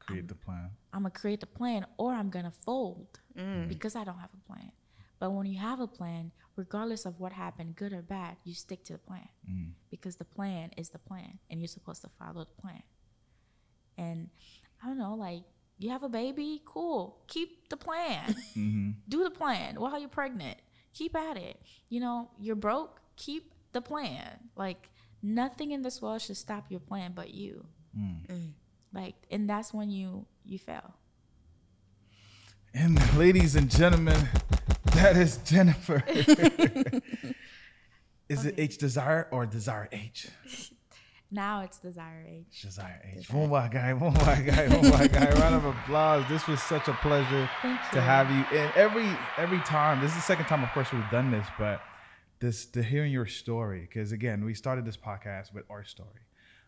A: create I'm, the plan.
G: I'm gonna create the plan, or I'm gonna fold mm. because I don't have a plan. But when you have a plan, regardless of what happened, good or bad, you stick to the plan mm. because the plan is the plan and you're supposed to follow the plan. And I don't know, like, you have a baby, cool. Keep the plan. Mm-hmm. Do the plan while you're pregnant. Keep at it. You know, you're broke, keep the plan. Like, nothing in this world should stop your plan but you. Mm. mm. Like, and that's when you you fail.
A: And ladies and gentlemen, that is Jennifer. is okay. it H Desire or Desire H?
G: Now it's Desire H. Desire H. Oh my guy, Oh my
A: guy, one my guy. Round of applause. This was such a pleasure to have you. And every every time, this is the second time, of course, we've done this, but this to hearing your story, because again, we started this podcast with our story.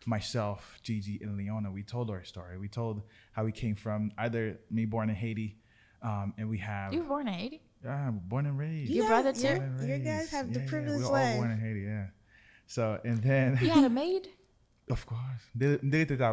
A: Myself, Gigi, and Leona, we told our story. We told how we came from either me born in Haiti, um, and we have
G: you were born in Haiti.
A: I'm born and raised. Your yeah, brother too. You guys have yeah, the privilege. Yeah. We all born in Haiti. Yeah. So and then
G: you had a maid.
A: Of course, they they did that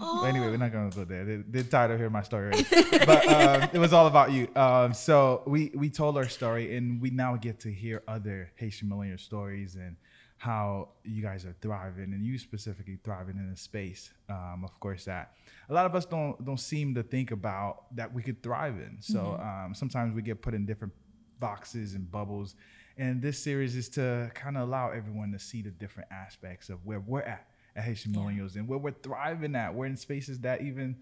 A: Oh. But anyway, we're not gonna go there. They, are tired of hearing my story. Already. but um, it was all about you. Um, so we we told our story, and we now get to hear other Haitian millennial stories and how you guys are thriving and you specifically thriving in a space um, of course that a lot of us don't don't seem to think about that we could thrive in so mm-hmm. um, sometimes we get put in different boxes and bubbles and this series is to kind of allow everyone to see the different aspects of where we're at at haitian millennials yeah. and where we're thriving at we're in spaces that even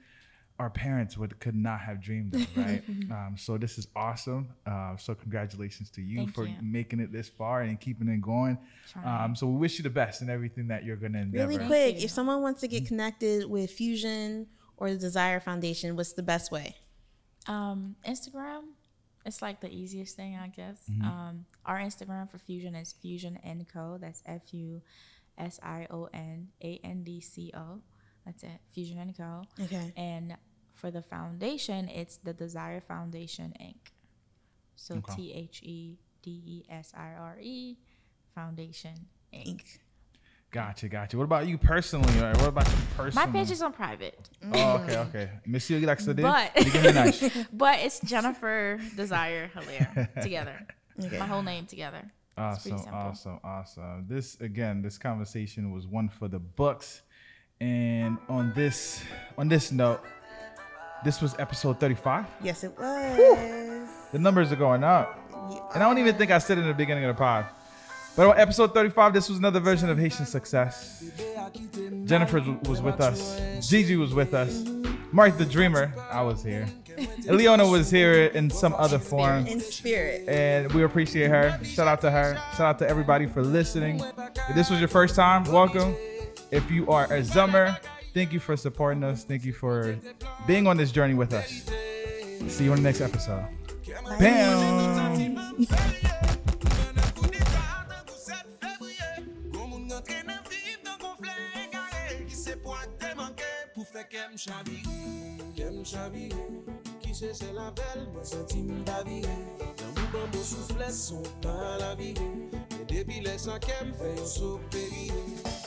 A: our parents would could not have dreamed of, right? um, so this is awesome. Uh, so congratulations to you Thank for you. making it this far and keeping it going. Um, so we wish you the best in everything that you're going to endeavor. Really
B: quick, if someone wants to get connected with Fusion or the Desire Foundation, what's the best way?
G: Um, Instagram. It's like the easiest thing, I guess. Mm-hmm. Um, our Instagram for Fusion is Fusion and Co. That's F U S I O N A N D C O. That's it. Fusion and Co. Okay. And for the foundation, it's the Desire Foundation Inc. So T H E D E S I R E Foundation Inc.
A: Gotcha, gotcha. What about you personally? Right? What about you personally?
G: My page is on private. Oh, okay, okay. Miss you like But, but it's Jennifer Desire Hilaire together. Okay. My whole name together.
A: Awesome, awesome, awesome. This again, this conversation was one for the books. And on this on this note, this was episode 35.
G: Yes, it was. Whew.
A: The numbers are going up. And I don't even think I said it in the beginning of the pod. But on episode 35, this was another version of Haitian Success. Jennifer was with us. Gigi was with us. Mark the Dreamer, I was here. And Leona was here in some other form.
G: In spirit.
A: And we appreciate her. Shout out to her. Shout out to everybody for listening. If this was your first time, welcome. If you are a Zummer, Thank you for supporting us. Thank you for being on this journey with us. See you on the next episode. Bye. Bam. Kèm chavire, Ki se se lavel, mwen senti Nan mou son la vire kèm, fè yon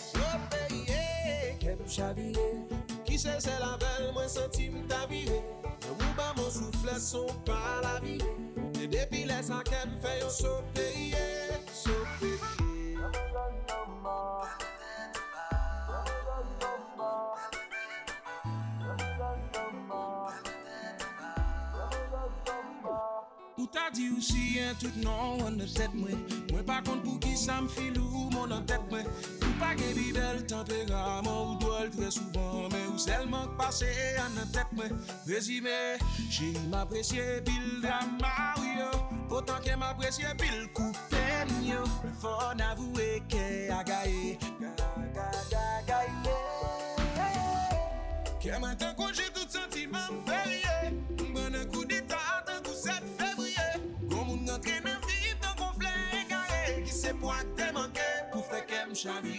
A: Kisèl sè la vel mwen sentim ta vie Mwen wouba moun souflet son pa la vie Mwen depilè sa kem fè yon sopeye Sopeye Mwen pa kont pou ki sa m filou moun an det mwen Mwen pa gen bi bel tempe ramon ou do el tre souban Mwen ou sel mank pase an nan tek mwen vresime Che m apresye pil drama wiyo Potan ke m apresye pil koupen wiyo Fon avou e ke agaye Kèm an ten konjit tout sentimen m verye Mwen an kou dit a atan tout set febriye Komoun an tremen vip nan konflen e gare Ki se pou ak de manke pou fe kem chanvi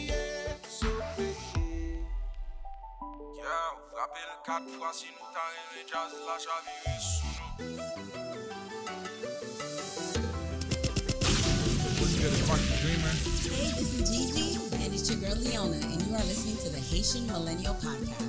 A: Yeah, frape l kat fwa si nou tan reme jaz la sou nou Hey, this is Gigi and it's your girl Leona and you are listening to the Haitian Millennial Podcast